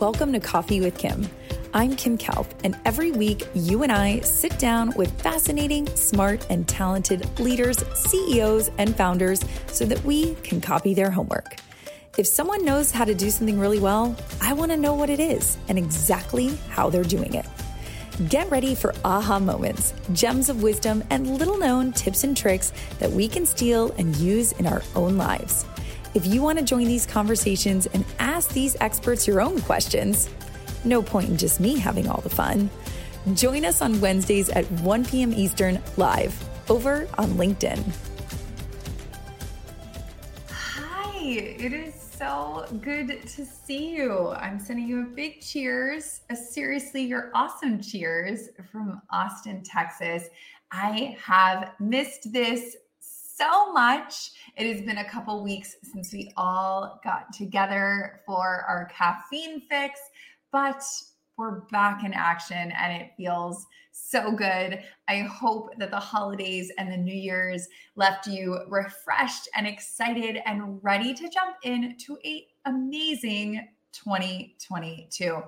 Welcome to Coffee with Kim. I'm Kim Kaupe, and every week you and I sit down with fascinating, smart, and talented leaders, CEOs, and founders so that we can copy their homework. If someone knows how to do something really well, I want to know what it is and exactly how they're doing it. Get ready for aha moments, gems of wisdom, and little known tips and tricks that we can steal and use in our own lives. If you want to join these conversations and ask these experts your own questions, no point in just me having all the fun. Join us on Wednesdays at 1 p.m. Eastern live over on LinkedIn. Hi, it is so good to see you. I'm sending you a big cheers, a seriously, you're awesome cheers from Austin, Texas. I have missed this so much. It has been a couple weeks since we all got together for our caffeine fix, but we're back in action and it feels so good. I hope that the holidays and the New Year's left you refreshed and excited and ready to jump into a amazing 2022.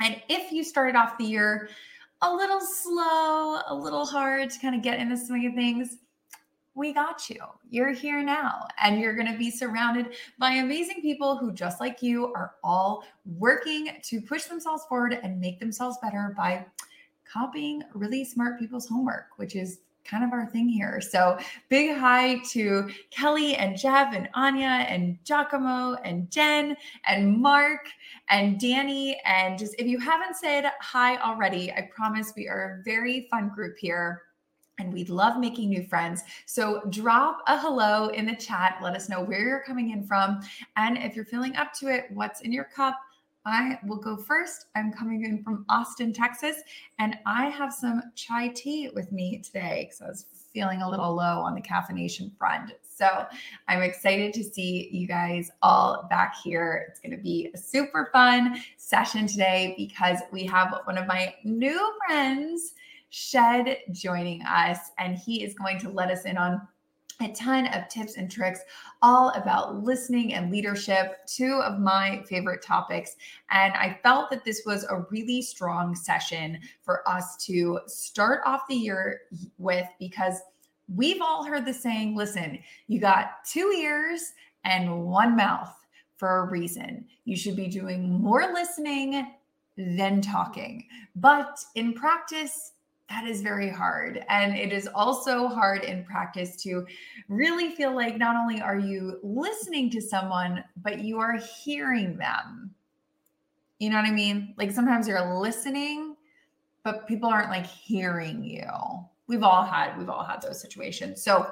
And if you started off the year a little slow, a little hard to kind of get in the swing of things, we got you. You're here now, and you're going to be surrounded by amazing people who, just like you, are all working to push themselves forward and make themselves better by copying really smart people's homework, which is kind of our thing here. So, big hi to Kelly and Jeff and Anya and Giacomo and Jen and Mark and Danny. And just if you haven't said hi already, I promise we are a very fun group here and we'd love making new friends. So drop a hello in the chat. Let us know where you're coming in from. And if you're feeling up to it, what's in your cup? I will go first. I'm coming in from Austin, Texas, and I have some chai tea with me today because I was feeling a little low on the caffeination front. So I'm excited to see you guys all back here. It's going to be a super fun session today because we have one of my new friends Shed joining us, and he is going to let us in on a ton of tips and tricks all about listening and leadership, two of my favorite topics. And I felt that this was a really strong session for us to start off the year with because we've all heard the saying listen, you got two ears and one mouth for a reason. You should be doing more listening than talking. But in practice, that is very hard. And it is also hard in practice to really feel like not only are you listening to someone, but you are hearing them. You know what I mean? Like sometimes you're listening, but people aren't like hearing you. We've all had, we've all had those situations. So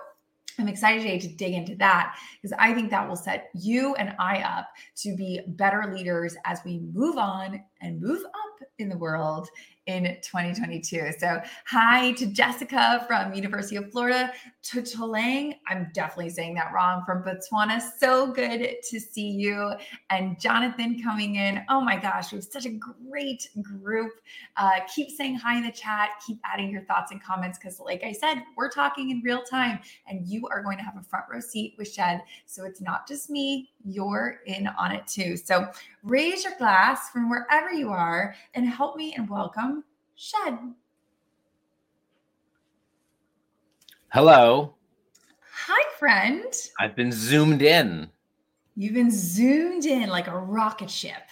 I'm excited today to dig into that because I think that will set you and I up to be better leaders as we move on and move up in the world in 2022. So, hi to Jessica from University of Florida, to Tolang, I'm definitely saying that wrong, from Botswana. So good to see you. And Jonathan coming in. Oh my gosh, we have such a great group. Uh, keep saying hi in the chat, keep adding your thoughts and comments because, like I said, we're talking in real time and you are going to have a front row seat with Shed. So, it's not just me, you're in on it too. So, raise your glass from wherever you are and help me and welcome Shed. Hello. Hi, friend. I've been zoomed in. You've been zoomed in like a rocket ship.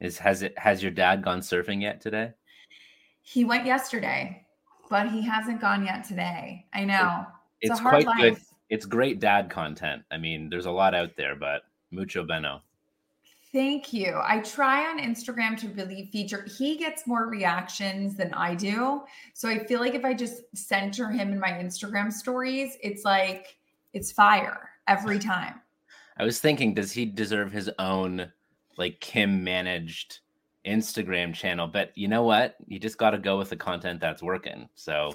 Is has it has your dad gone surfing yet today? He went yesterday, but he hasn't gone yet today. I know. It's, it's quite life. good. It's great dad content. I mean, there's a lot out there, but mucho beno. Thank you. I try on Instagram to really feature. He gets more reactions than I do. So I feel like if I just center him in my Instagram stories, it's like it's fire every time. I was thinking, does he deserve his own like Kim managed Instagram channel? But you know what? You just got to go with the content that's working. So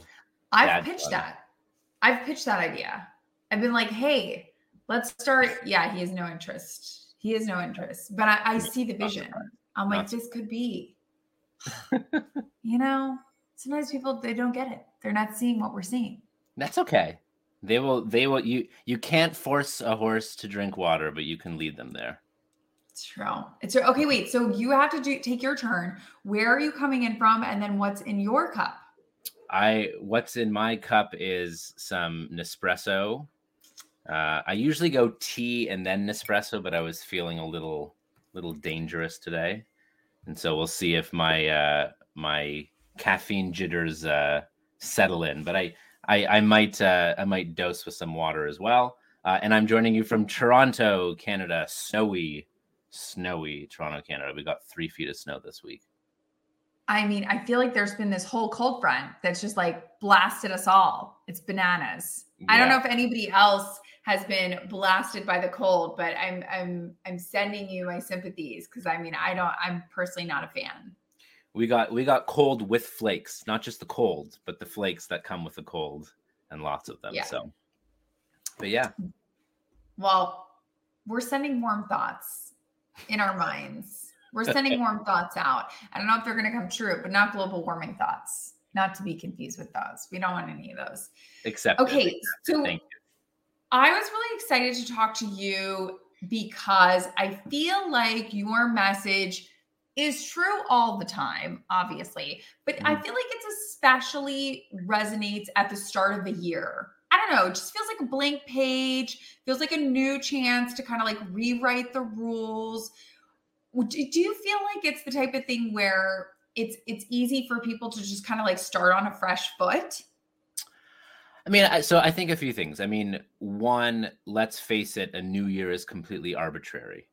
I've pitched that. I've pitched that idea. I've been like, hey, let's start. Yeah, he has no interest he has no interest, but I, I see the vision. I'm like, this could be. you know, sometimes people they don't get it. They're not seeing what we're seeing. That's okay. They will. They will. You. You can't force a horse to drink water, but you can lead them there. It's true. It's true. Okay, wait. So you have to do take your turn. Where are you coming in from, and then what's in your cup? I what's in my cup is some Nespresso. Uh, I usually go tea and then Nespresso, but I was feeling a little little dangerous today, and so we'll see if my uh, my caffeine jitters uh, settle in. But I I, I might uh, I might dose with some water as well. Uh, and I'm joining you from Toronto, Canada. Snowy, snowy Toronto, Canada. We got three feet of snow this week. I mean, I feel like there's been this whole cold front that's just like blasted us all. It's bananas. Yeah. I don't know if anybody else has been blasted by the cold, but I'm I'm I'm sending you my sympathies because I mean I don't I'm personally not a fan. We got we got cold with flakes, not just the cold, but the flakes that come with the cold and lots of them. Yeah. So but yeah. Well, we're sending warm thoughts in our minds. We're sending warm thoughts out. I don't know if they're going to come true, but not global warming thoughts. Not to be confused with those. We don't want any of those. Except okay. So I was really excited to talk to you because I feel like your message is true all the time, obviously, but mm-hmm. I feel like it's especially resonates at the start of the year I don't know, it just feels like a blank page, feels like a new chance to kind of like rewrite the rules. Do you feel like it's the type of thing where it's it's easy for people to just kind of like start on a fresh foot? I mean, so I think a few things. I mean, one, let's face it, a new year is completely arbitrary.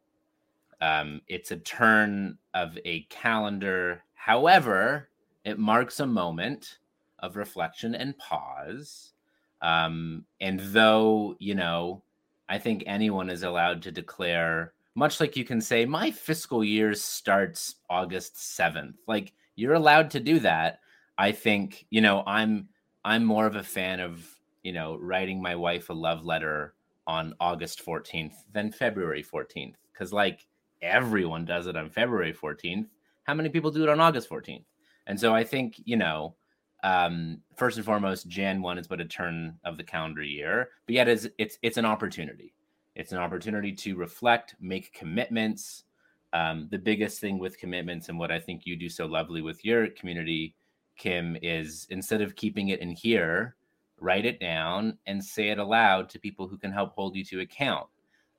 Um, it's a turn of a calendar. However, it marks a moment of reflection and pause um, and though, you know, I think anyone is allowed to declare, much like you can say, my fiscal year starts August 7th. Like you're allowed to do that. I think, you know, I'm I'm more of a fan of, you know, writing my wife a love letter on August 14th than February 14th. Cause like everyone does it on February 14th. How many people do it on August 14th? And so I think, you know, um, first and foremost, Jan one is but a turn of the calendar year, but yet it's it's it's an opportunity. It's an opportunity to reflect, make commitments. Um, the biggest thing with commitments and what I think you do so lovely with your community, Kim, is instead of keeping it in here, write it down and say it aloud to people who can help hold you to account.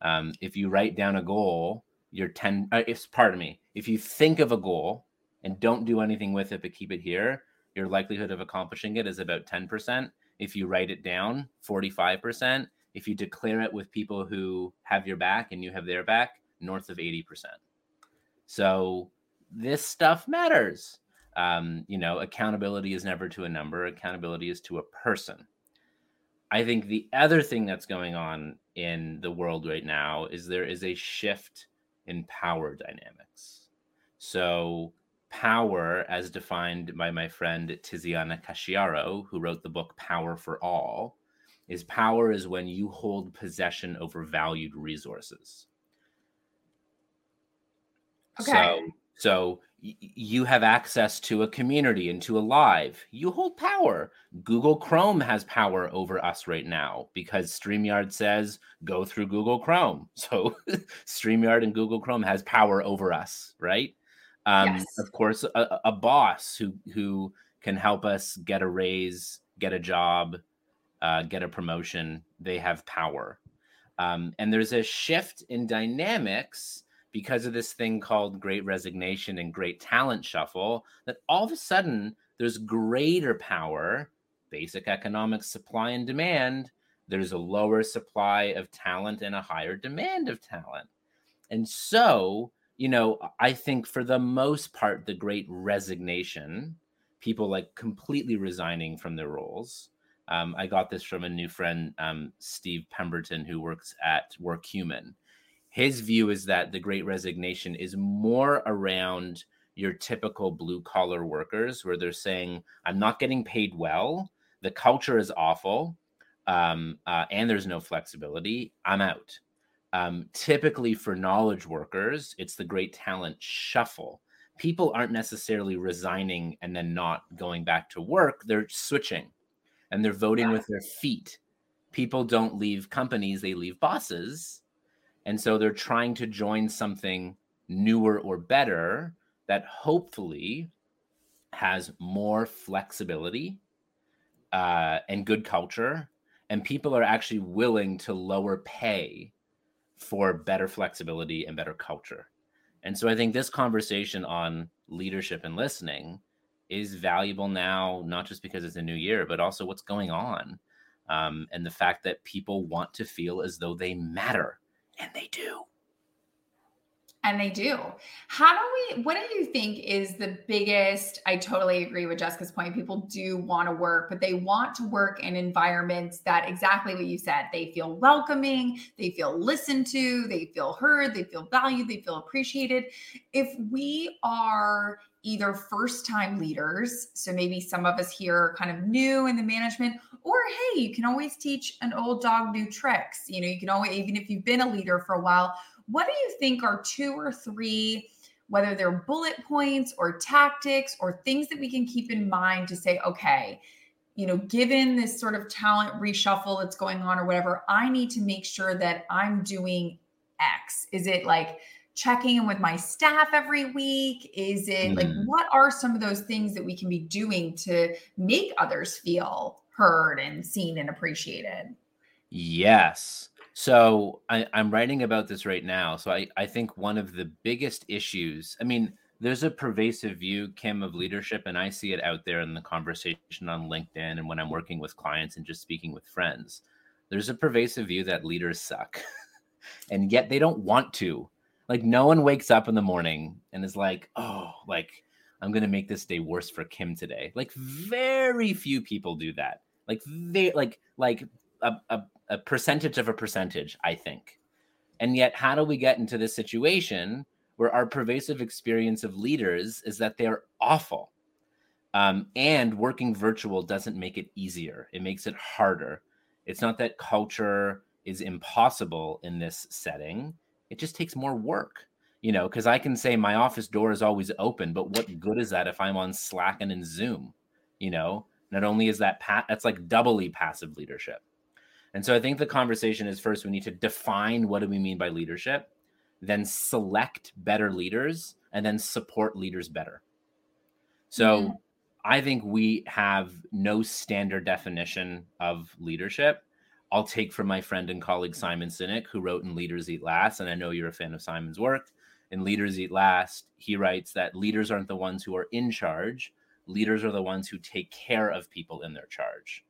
Um, if you write down a goal, you're 10, uh, if, pardon me, if you think of a goal and don't do anything with it, but keep it here, your likelihood of accomplishing it is about 10%. If you write it down, 45%. If you declare it with people who have your back and you have their back, north of 80%. So this stuff matters. Um, you know, accountability is never to a number, accountability is to a person. I think the other thing that's going on in the world right now is there is a shift in power dynamics. So power, as defined by my friend Tiziana Casciaro, who wrote the book Power for All, is power is when you hold possession over valued resources. Okay. So, so you have access to a community and to a live. You hold power. Google Chrome has power over us right now because StreamYard says go through Google Chrome. So StreamYard and Google Chrome has power over us, right? Um, yes. Of course, a, a, boss who who can help us get a raise, get a job, uh, get a promotion. They have power, um, and there's a shift in dynamics because of this thing called Great Resignation and Great Talent Shuffle. That all of a sudden there's greater power, basic economic supply and demand. There's a lower supply of talent and a higher demand of talent, and so you know, I think for the most part, the great resignation, people like completely resigning from their roles. Um, I got this from a new friend, um, Steve Pemberton, who works at WorkHuman. His view is that the great resignation is more around your typical blue collar workers, where they're saying, I'm not getting paid well, the culture is awful, um, uh, and there's no flexibility. I'm out. Um, typically, for knowledge workers, it's the great talent shuffle. People aren't necessarily resigning and then not going back to work, they're switching and they're voting with their feet. People don't leave companies, they leave bosses. And so they're trying to join something newer or better that hopefully has more flexibility uh, and good culture. And people are actually willing to lower pay for better flexibility and better culture. And so I think this conversation on leadership and listening is valuable now, not just because it's a new year, but also what's going on. Um, and the fact that people want to feel as though they matter, and they do. And they do. How do we, what do you think is the biggest? I totally agree with Jessica's point. People do want to work, but they want to work in environments that exactly what you said. They feel welcoming, they feel listened to, they feel heard, they feel valued, they feel appreciated. If we are either first time leaders, so maybe some of us here are kind of new in the management, or hey, you can always teach an old dog new tricks. You know, you can always, even if you've been a leader for a while, what do you think are two or three, whether they're bullet points or tactics or things that we can keep in mind to say, okay, you know, given this sort of talent reshuffle that's going on or whatever, I need to make sure that I'm doing X? Is it like checking in with my staff every week? Is it mm. like what are some of those things that we can be doing to make others feel heard and seen and appreciated? Yes. So I, am writing about this right now. So I, I think one of the biggest issues, I mean, there's a pervasive view, Kim, of leadership, and I see it out there in the conversation on LinkedIn and when I'm working with clients and just speaking with friends. There's a pervasive view that leaders suck, and yet they don't want to. Like, no one wakes up in the morning and is like, oh, like, I'm going to make this day worse for Kim today. Like, very few people do that. Like, they, like, like, a, a, a percentage of a percentage, I think. And yet, how do we get into this situation where our pervasive experience of leaders is that they're awful? Um, and working virtual doesn't make it easier, it makes it harder. It's not that culture is impossible in this setting, it just takes more work. You know, because I can say my office door is always open, but what good is that if I'm on Slack and in Zoom? You know, not only is that that's like doubly passive leadership. And so I think the conversation is first we need to define what do we mean by leadership, then select better leaders, and then support leaders better. So mm-hmm. I think we have no standard definition of leadership. I'll take from my friend and colleague Simon Sinek, who wrote in Leaders Eat Last, and I know you're a fan of Simon's work. In Leaders Eat Last, he writes that leaders aren't the ones who are in charge, leaders are the ones who take care of people in their charge.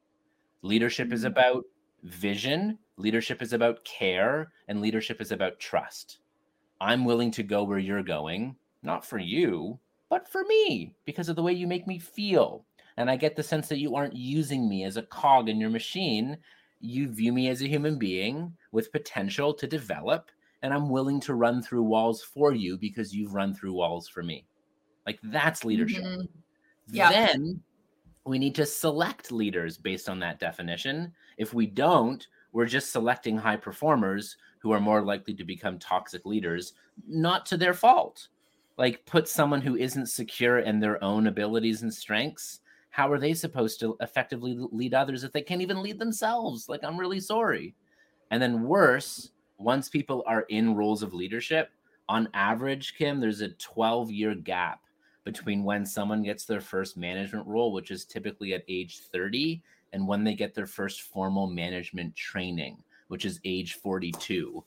Leadership mm-hmm. is about vision, leadership is about care, and leadership is about trust. I'm willing to go where you're going, not for you, but for me, because of the way you make me feel. And I get the sense that you aren't using me as a cog in your machine. You view me as a human being with potential to develop, and I'm willing to run through walls for you because you've run through walls for me. Like that's leadership. Mm-hmm. Yeah. Then we need to select leaders based on that definition. If we don't, we're just selecting high performers who are more likely to become toxic leaders, not to their fault. Like, put someone who isn't secure in their own abilities and strengths. How are they supposed to effectively lead others if they can't even lead themselves? Like, I'm really sorry. And then, worse, once people are in roles of leadership, on average, Kim, there's a 12 year gap between when someone gets their first management role, which is typically at age 30, and when they get their first formal management training, which is age 42.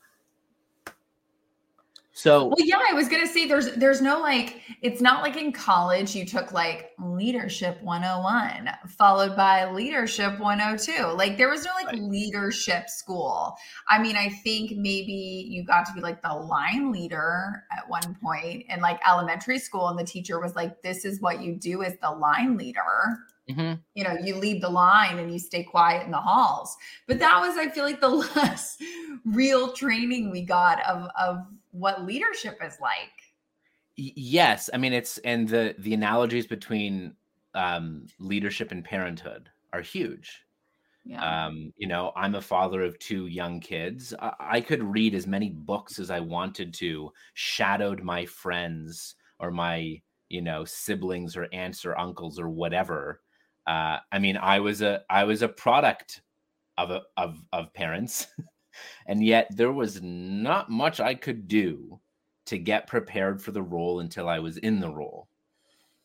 So well, yeah, I was gonna say there's there's no like it's not like in college you took like leadership 101 followed by leadership 102. Like there was no like right. leadership school. I mean, I think maybe you got to be like the line leader at one point in like elementary school, and the teacher was like, This is what you do as the line leader. Mm-hmm. You know, you lead the line and you stay quiet in the halls. But that was, I feel like, the less real training we got of of what leadership is like. Yes, I mean it's and the the analogies between um, leadership and parenthood are huge. Yeah. Um, you know, I'm a father of two young kids. I, I could read as many books as I wanted to, shadowed my friends or my, you know, siblings or aunts or uncles or whatever uh, I mean, I was a I was a product of a, of of parents. and yet there was not much I could do to get prepared for the role until I was in the role.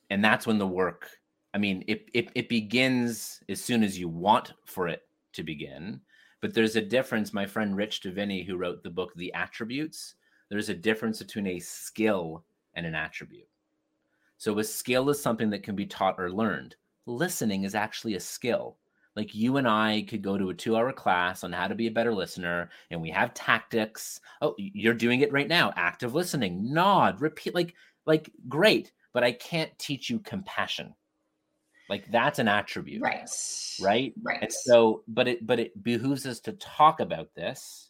And that's when the work, I mean, it, it, it begins as soon as you want for it to begin. But there's a difference. My friend Rich Diviney, who wrote the book The Attributes, there's a difference between a skill and an attribute. So a skill is something that can be taught or learned. Listening is actually a skill. Like you and I could go to a two hour class on how to be a better listener, and we have tactics. Oh, you're doing it right now. Active listening, nod, repeat, like, like great, but I can't teach you compassion. Like that's an attribute. Right. Right. Right. And so, but it but it behooves us to talk about this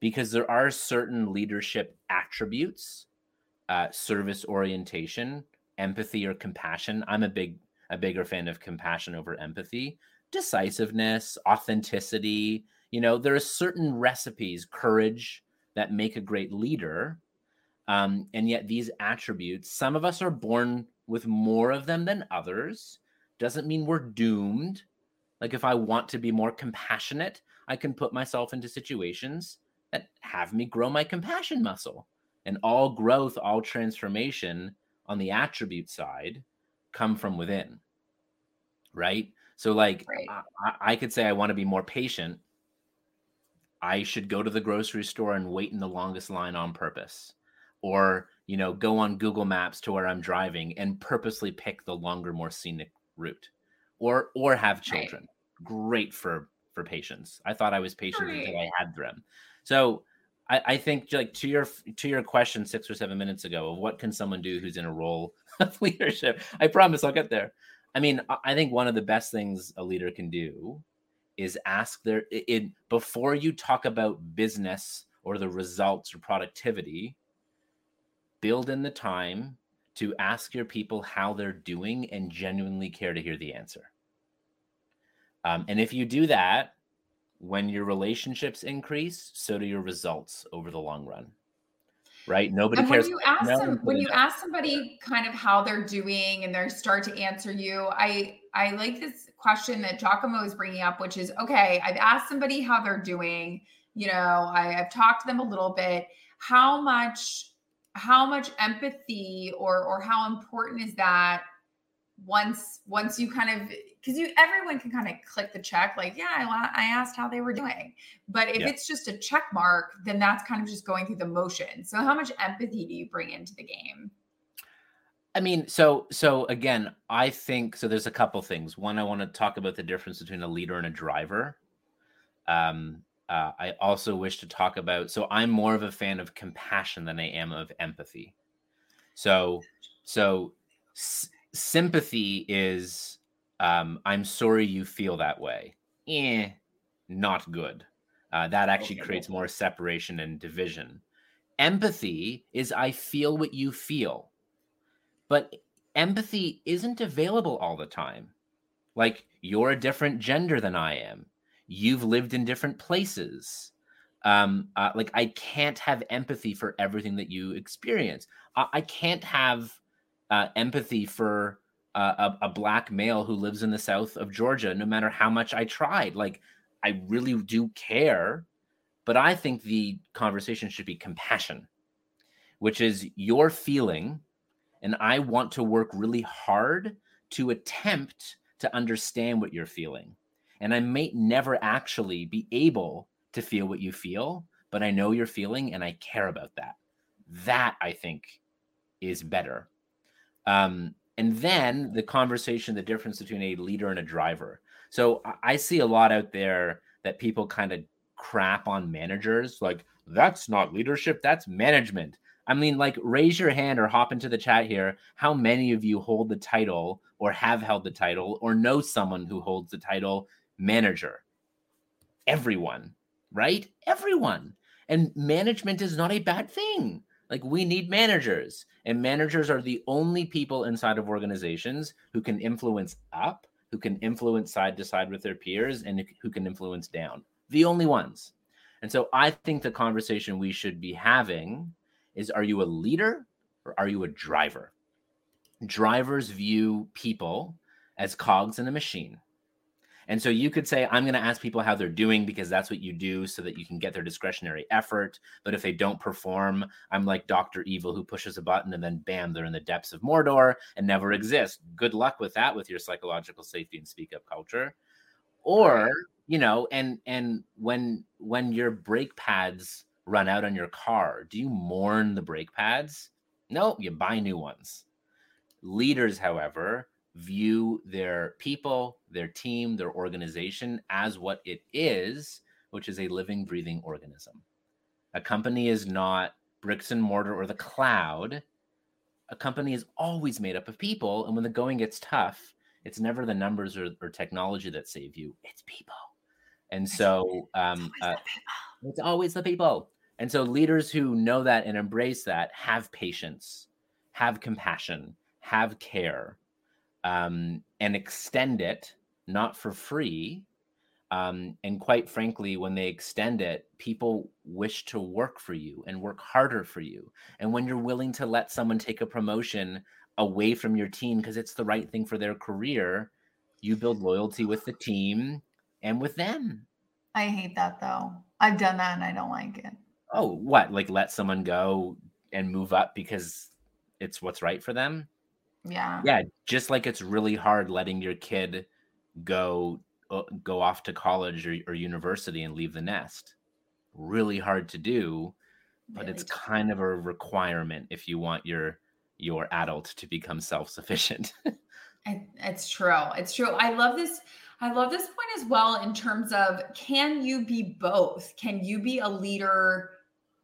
because there are certain leadership attributes, uh, service orientation, empathy or compassion. I'm a big a bigger fan of compassion over empathy decisiveness, authenticity. You know, there are certain recipes, courage that make a great leader. Um, and yet, these attributes, some of us are born with more of them than others. Doesn't mean we're doomed. Like, if I want to be more compassionate, I can put myself into situations that have me grow my compassion muscle. And all growth, all transformation on the attribute side come from within. Right. So, like, Right. I, I could say I want to be more patient. I should go to the grocery store and wait in the longest line on purpose, or you know, go on Google Maps to where I'm driving and purposely pick the longer, more scenic route, or or have Right. children. Great for for patience. I thought I was patient until I had them. So I, I think like to your to your question six or seven minutes ago of what can someone do who's in a role of leadership. I promise I'll get there. I mean, I- think one of the best things a leader can do is ask their in before you talk about business or the results or productivity, build in the time to ask your people how they're doing and genuinely care to hear the answer. Um, and if you do that, when your relationships increase, so do your results over the long run. Right? Nobody and cares. when you ask no them when you ask somebody kind of how they're doing and they start to answer you i i like this question that giacomo is bringing up which is okay i've asked somebody how they're doing you know I, i've talked to them a little bit how much how much empathy or or how important is that once once you kind of because you everyone can kind of click the check like yeah I, I asked how they were doing but if Yeah. it's just a check mark then that's kind of just going through the motion so how much empathy do you bring into the game I mean, so so again, I think so. There's a couple things. One, I want to talk about the difference between a leader and a driver. Um, uh, I also wish to talk about. So I'm more of a fan of compassion than I am of empathy. So so s- sympathy is um, I'm sorry you feel that way. Eh, not good. Uh, that actually Okay. creates more separation and division. Empathy is I feel what you feel but empathy isn't available all the time. Like you're a different gender than I am. You've lived in different places. Um, uh, like I can't have empathy for everything that you experience. I, I can't have uh, empathy for uh, a, a black male who lives in the south of Georgia, no matter how much I tried. Like I really do care, but I think the conversation should be compassion, which is your feeling and I want to work really hard to attempt to understand what you're feeling. And I may never actually be able to feel what you feel, but I know you're feeling and I care about that. That I think is better. Um, and then the conversation, the difference between a leader and a driver. So I- see a lot out there that people kind of crap on managers like, that's not leadership, that's management. I mean, like, raise your hand or hop into the chat here. How many of you hold the title or have held the title or know someone who holds the title manager? Everyone, right? Everyone. And management is not a bad thing. Like, we need managers, and managers are the only people inside of organizations who can influence up, who can influence side to side with their peers, and who can influence down. The only ones. And so I think the conversation we should be having is are you a leader or are you a driver? Drivers view people as cogs in a machine. And so you could say, I'm going to ask people how they're doing because that's what you do so that you can get their discretionary effort. But if they don't perform, I'm like Dr. Evil who pushes a button and then bam, they're in the depths of Mordor and never exist. Good luck with that with your psychological safety and speak up culture. Or, you know, and and when when your brake pads run out on your car, do you mourn the brake pads? No, you buy new ones. Leaders, however, view their people, their team, their organization as what it is, which is a living, breathing organism. A company is not bricks and mortar or the cloud. A company is always made up of people. And when the going gets tough, it's never the numbers or, or technology that save you, it's people. And so um, it's, always uh, it's always the people. And so leaders who know that and embrace that have patience, have compassion, have care, um, and extend it not for free. Um, and quite frankly, when they extend it, people wish to work for you and work harder for you. And when you're willing to let someone take a promotion away from your team because it's the right thing for their career, you build loyalty with the team and with them. I hate that though. I've done that and I don't like it. Oh, what? Like let someone go and move up because it's what's right for them? Yeah. Yeah, just like it's really hard letting your kid go uh, go off to college or, or university and leave the nest. Really hard to do, but really it's tough. kind of a requirement if you want your your adult to become self-sufficient. it's true. It's true. I love this I love this point as well in terms of can you be both? Can you be a leader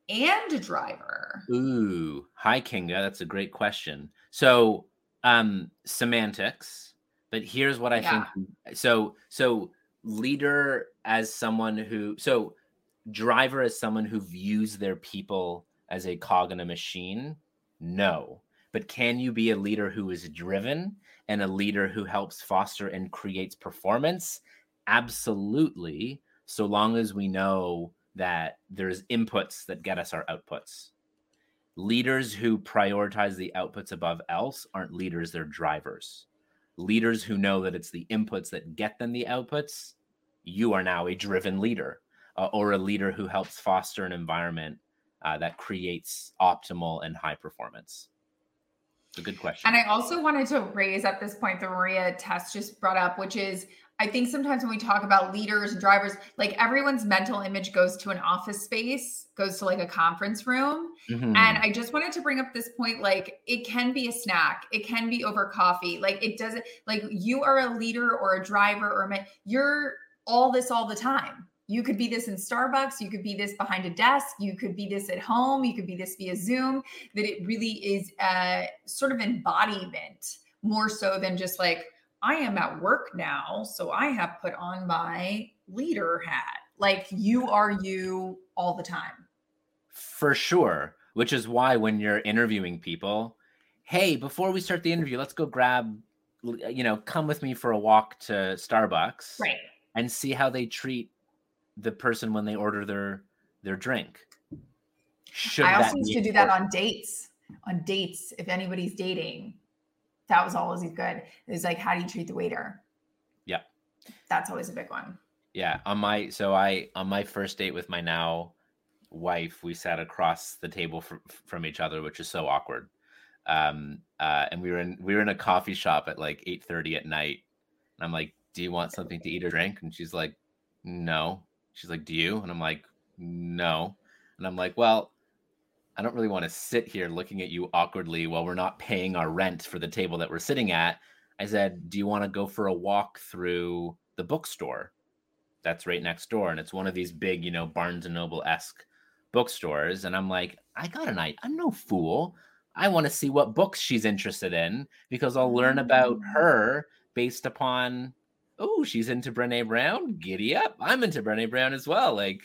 and a driver? Ooh, hi Kinga, that's a great question. So um semantics but here's what i yeah. think so so leader as someone who so driver as someone who views their people as a cog in a machine no. But can you be a leader who is driven and a leader who helps foster and creates performance? Absolutely so long as we know that there's inputs that get us our outputs leaders who prioritize the outputs above else aren't leaders they're drivers. Leaders who know that it's the inputs that get them the outputs you are now a driven leader uh, or a leader who helps foster an environment uh, that creates optimal and high performance. It's a good question. And i also wanted to raise at this point that maria tess just brought up which is I think sometimes when we talk about leaders and drivers, like everyone's mental image goes to an office space, goes to like a conference room. Mm-hmm. And I just wanted to bring up this point like it can be a snack, it can be over coffee. Like it doesn't, like you are a leader or a driver or a, you're all this all the time. You could be this in Starbucks, you could be this behind a desk, you could be this at home, you could be this via Zoom. That it really is a sort of embodiment more so than just like, I am at work now, so I have put on my leader hat. Like you are you all the time. For sure. Which is why when you're interviewing people, hey, before we start the interview, let's go grab, you know, come with me for a walk to Starbucks. Right. And see how they treat the person when they order their their drink. Should I also used to do that on dates. On dates, if anybody's dating, that was always good. It was like, how do you treat the waiter? Yeah. That's always a big one. Yeah. On my, so I, on my first date with my now wife, we sat across the table from, from each other, which is so awkward. Um, uh, and we were in, we were in a coffee shop at like 8 30 at night. And I'm like, do you want something to eat or drink? And she's like, no. She's like, do you? And I'm like, no. And I'm like, well, I don't really want to sit here looking at you awkwardly while we're not paying our rent for the table that we're sitting at. I said, Do you want to go for a walk through the bookstore that's right next door? And it's one of these big, you know, Barnes and Noble esque bookstores. And I'm like, I got an idea. I'm no fool. I want to see what books she's interested in because I'll learn about her based upon, oh, she's into Brene Brown. Giddy up. I'm into Brene Brown as well. Like,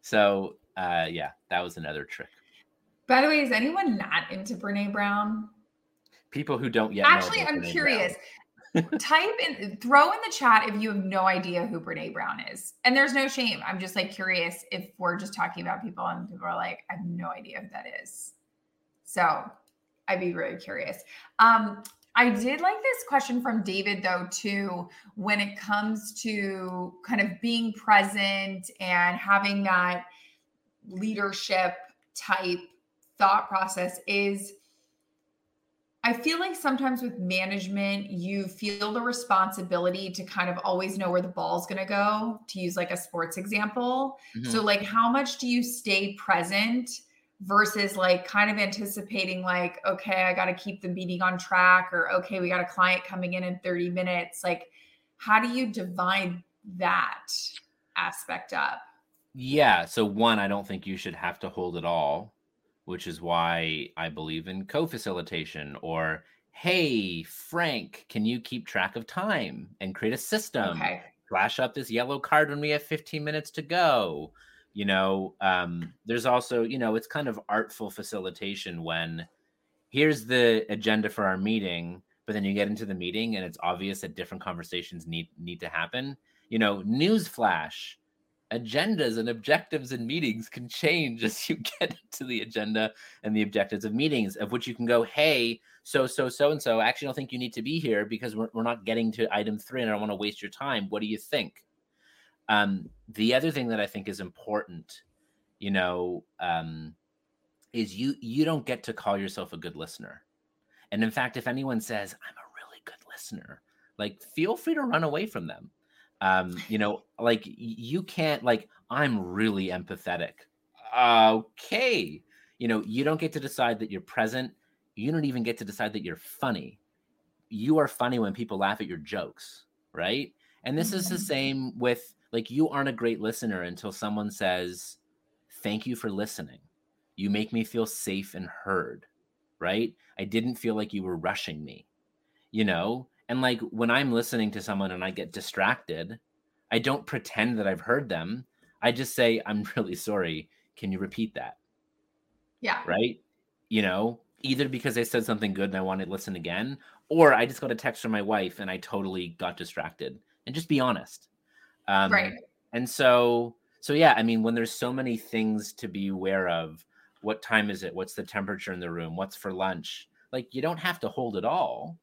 so uh, yeah, that was another trick. By the way, is anyone not into Brene Brown? People who don't yet. Actually, I'm Brene curious. Type in, throw in the chat if you have no idea who Brene Brown is. And there's no shame. I'm just like curious if we're just talking about people and people are like, I have no idea who that is. So I'd be really curious. Um, I did like this question from David, though, too, when it comes to kind of being present and having that leadership type thought process is I feel like sometimes with management, you feel the responsibility to kind of always know where the ball's going to go, to use like a sports example. Mm-hmm. So, like, how much do you stay present versus like kind of anticipating, like, okay, I got to keep the meeting on track, or okay, we got a client coming in in 30 minutes? Like, how do you divide that aspect up? Yeah. So, one, I don't think you should have to hold it all which is why I believe in co facilitation or, hey, Frank, can you keep track of time and create a system? Okay. Flash up this yellow card when we have 15 minutes to go. You know, um, there's also, you know, it's kind of artful facilitation when here's the agenda for our meeting, but then you get into the meeting and it's obvious that different conversations need need to happen. You know, news flash agendas and objectives and meetings can change as you get to the agenda and the objectives of meetings of which you can go hey so so so and so I actually don't think you need to be here because we're, we're not getting to item three and i don't want to waste your time. What do you think? Um, the other thing that i think is important you know um, is you you don't get to call yourself a good listener. And in fact if anyone says i'm a really good listener like feel free to run away from them um you know like you can't like i'm really empathetic. Okay you know you don't get to decide that you're present. You don't even get to decide that you're funny. You are funny when people laugh at your jokes right? And this is the mm-hmm. same with like you aren't a great listener until someone says thank you for listening. You make me feel safe and heard right? I didn't feel like you were rushing me you know and like when I'm listening to someone and I get distracted, I don't pretend that I've heard them. I just say, I'm really sorry. Can you repeat that? Yeah. Right. You know, either because they said something good and I want to listen again, or I just got a text from my wife and I totally got distracted. And just be honest. Um, right. And so, so yeah, I mean, when there's so many things to be aware of, what time is it? What's the temperature in the room? What's for lunch? Like, you don't have to hold it all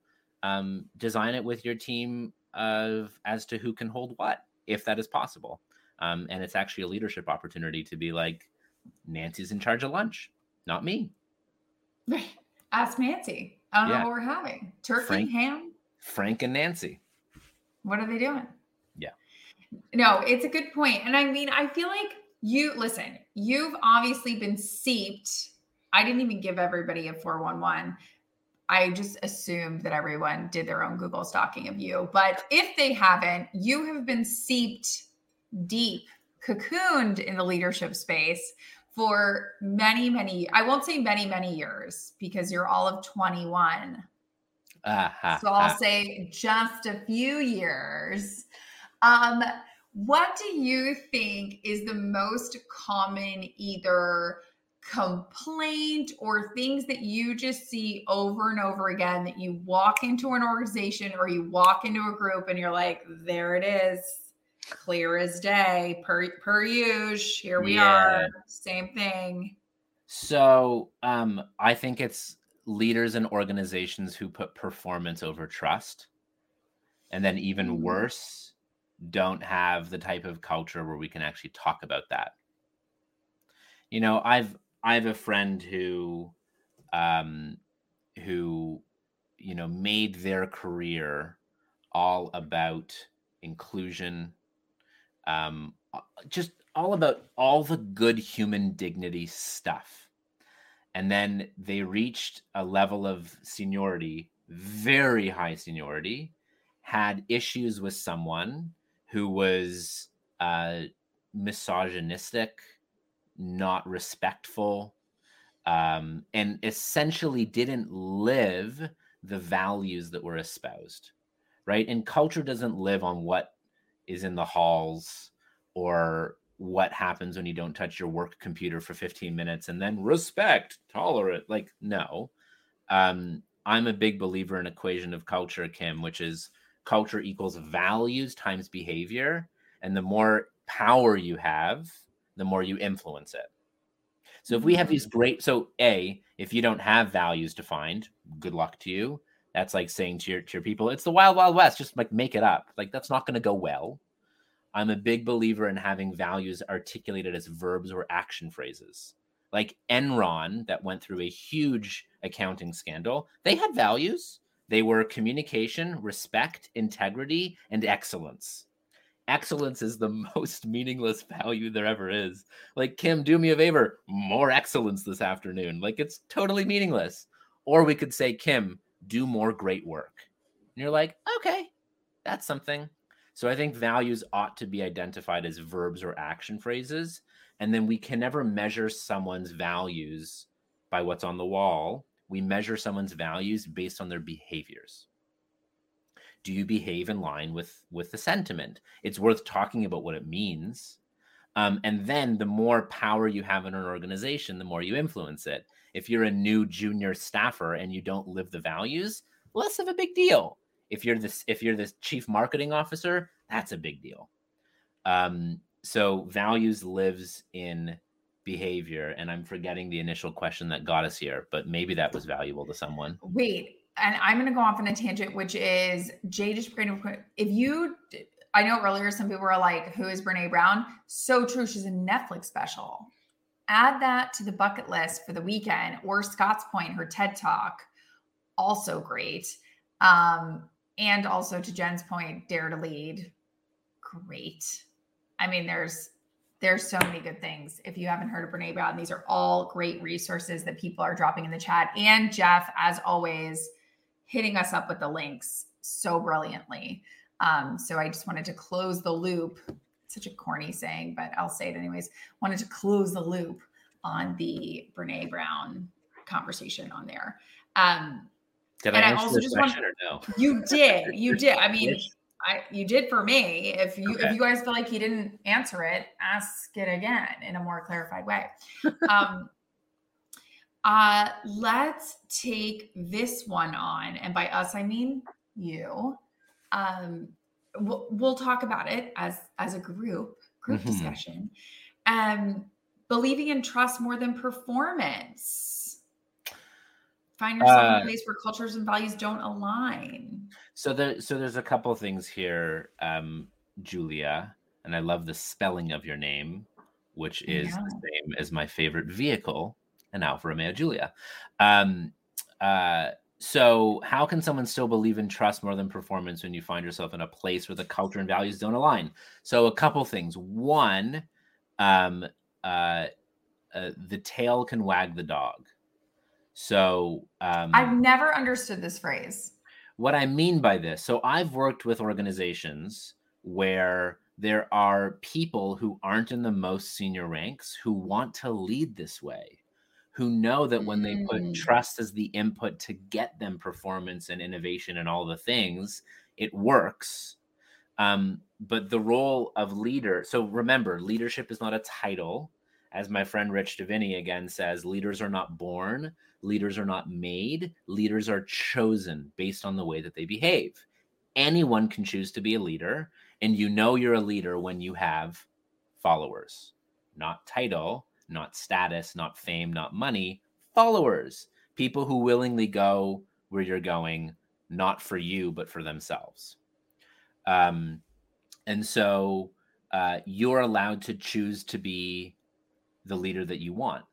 um, design it with your team of as to who can hold what, if that is possible. Um, and it's actually a leadership opportunity to be like, Nancy's in charge of lunch, not me. Ask Nancy. I don't yeah. know what we're having. Turkey, Frank, ham. Frank and Nancy. What are they doing? Yeah. No, it's a good point. And I mean, I feel like you listen, you've obviously been seeped. I didn't even give everybody a 411 I just assumed that everyone did their own Google stalking of you. But if they haven't, you have been seeped deep, cocooned in the leadership space for many, many, I won't say many, many years because you're all of 21. Uh-huh. So I'll say just a few years. Um, what do you think is the most common either complaint or things that you just see over and over again that you walk into an organization or you walk into a group and you're like, there it is, clear as day, per per use. Here we yeah. are, same thing. So um, I think it's leaders and organizations who put performance over trust, and then even mm-hmm. worse, don't have the type of culture where we can actually talk about that. You know, I've I have a friend who, um, who, you know, made their career all about inclusion, um, just all about all the good human dignity stuff. And then they reached a level of seniority, very high seniority, had issues with someone who was uh, misogynistic, not respectful, um, and essentially didn't live the values that were espoused, right? And culture doesn't live on what is in the halls or what happens when you don't touch your work computer for 15 minutes and then respect, tolerate. Like, no. Um, I'm a big believer in equation of culture, Kim, which is culture equals values times behavior. And the more power you have, the more you influence it. So if we have these mm-hmm. great, so A, if you don't have values defined, good luck to you. That's like saying to your to your people, it's the wild wild west. Just like make it up. Like that's not going to go well. I'm a big believer in having values articulated as verbs or action phrases. Like Enron, that went through a huge accounting scandal, they had values. They were communication, respect, integrity, and excellence. Excellence is the most meaningless value there ever is. Like, Kim, do me a favor, more excellence this afternoon. Like, it's totally meaningless. Or we could say, Kim, do more great work. And you're like, okay, that's something. So I think values ought to be identified as verbs or action phrases. And then we can never measure someone's values by what's on the wall. We measure someone's values based on their behaviors. Do you behave in line with with the sentiment? It's worth talking about what it means. Um, and then the more power you have in an organization, the more you influence it. If you're a new junior staffer and you don't live the values, less of a big deal if you're this if you're this chief marketing officer that's a big deal um, so values lives in behavior and i'm forgetting the initial question that got us here but maybe that was valuable to someone wait and i'm going to go off on a tangent which is jay just if you i know earlier some people were like who is brene brown so true she's a netflix special add that to the bucket list for the weekend or scott's point her ted talk also great um, and also to Jen's point, dare to lead. Great. I mean, there's there's so many good things. If you haven't heard of Brene Brown, these are all great resources that people are dropping in the chat. And Jeff, as always, hitting us up with the links so brilliantly. Um, so I just wanted to close the loop. Such a corny saying, but I'll say it anyways. Wanted to close the loop on the Brene Brown conversation on there. Um, did and I, I also just want, or no? You did. You did. I mean, I you did for me. If you okay. if you guys feel like he didn't answer it, ask it again in a more clarified way. um, uh, let's take this one on, and by us I mean you. Um, we'll, we'll talk about it as as a group group mm-hmm. discussion. Um, believing in trust more than performance find yourself uh, in a uh, place where cultures and values don't align so there so there's a couple things here um julia and i love the spelling of your name which is yeah. the same as my favorite vehicle an alfa romeo giulia. Um uh so how can someone still believe in trust more than performance when you find yourself in a place where the culture and values don't align? So a couple things. One um uh, uh the tail can wag the dog. So um, I've never understood this phrase. What I mean by this, so I've worked with organizations where there are people who aren't in the most senior ranks who want to lead this way, who know that when they put mm. trust as the input to get them performance and innovation and all the things, it works. Um, but the role of leader, so remember, leadership is not a title. As my friend Rich Diviney again says, leaders are not born, Leaders are not made, leaders are chosen based on the way that they behave. Anyone can choose to be a leader, and you know you're a leader when you have followers, not title, not status, not fame, not money, followers, people who willingly go where you're going, not for you, but for themselves. Um, and so uh, you're allowed to choose to be the leader that you want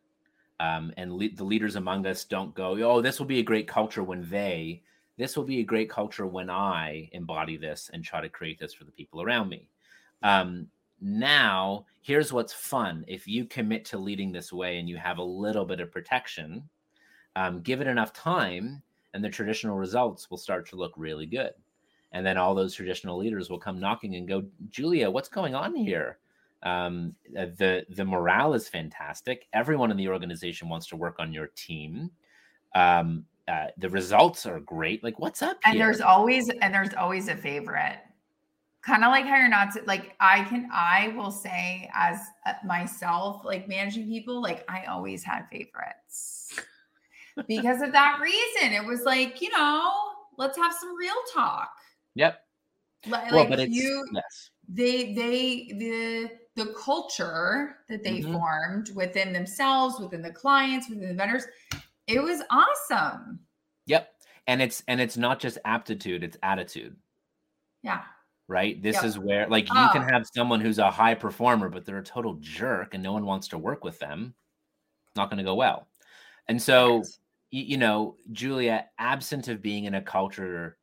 um, and le- the leaders among us don't go, oh, this will be a great culture when they, this will be a great culture when I embody this and try to create this for the people around me. Um, now, here's what's fun. If you commit to leading this way and you have a little bit of protection, um, give it enough time, and the traditional results will start to look really good. And then all those traditional leaders will come knocking and go, Julia, what's going on here? Um, uh, the the morale is fantastic. Everyone in the organization wants to work on your team. Um, uh, the results are great. Like, what's up? And here? there's always and there's always a favorite. Kind of like how you're not like I can I will say as uh, myself like managing people like I always had favorites because of that reason. It was like you know let's have some real talk. Yep. Like, well, but you, yes. they they the the culture that they mm-hmm. formed within themselves, within the clients, within the vendors. It was awesome. Yep. and it's and it's not just aptitude it's attitude yeah right this Yep. is where like you can Oh. have someone who's a high performer but they're a total jerk and no one wants to work with them not going to go well and so Correct. y- you know julia absent of being in a culture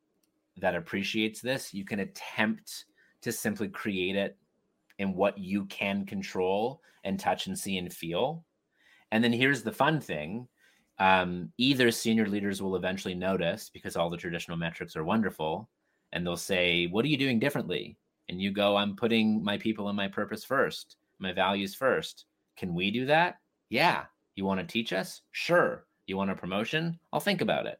that appreciates this you can attempt to simply create it in what you can control and touch and see and feel and then here's the fun thing um, either senior leaders will eventually notice because all the traditional metrics are wonderful and they'll say what are you doing differently? And you go i'm putting my people and my purpose first my values first. Can we do that? Yeah. You want to teach us? Sure. You want a promotion? I'll think about it.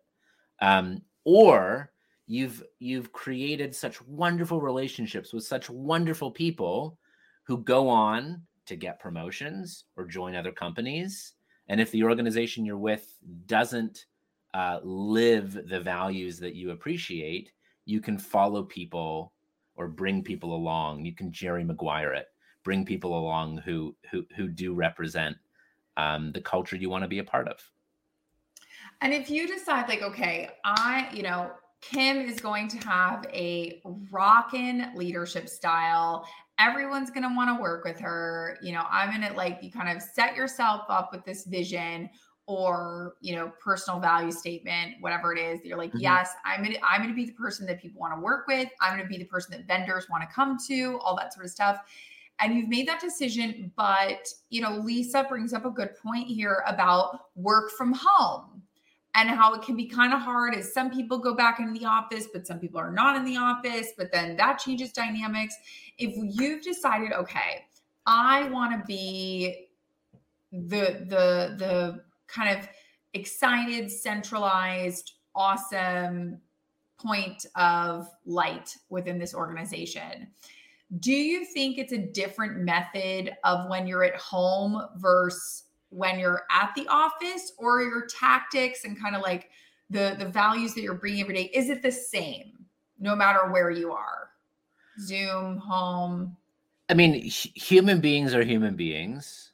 Um, or you've you've created such wonderful relationships with such wonderful people who go on to get promotions or join other companies. And if the organization you're with doesn't uh, live the values that you appreciate you can follow people or bring people along you can jerry maguire it bring people along who who who do represent um, the culture you want to be a part of And if you decide, like, okay, I, you know, Kim is going to have a rockin' leadership style. Everyone's going to want to work with her. You know, I'm going to like, you kind of set yourself up with this vision or, you know, personal value statement, whatever it is. You're like, Mhm. yes, I'm to, I'm to be the person that people want to work with. I'm going to be the person that vendors want to come to, all that sort of stuff. And you've made that decision. But, you know, Lisa brings up a good point here about work from home and how it can be kind of hard as some people go back into the office, but some people are not in the office, but then that changes dynamics. If you've decided, okay, I want to be the the the kind of excited, centralized, awesome point of light within this organization. Do you think it's a different method of when you're at home versus when you're at the office or your tactics and kind of like the the values that you're bringing every day is it the same no matter where you are zoom home I mean, hu- human beings are human beings.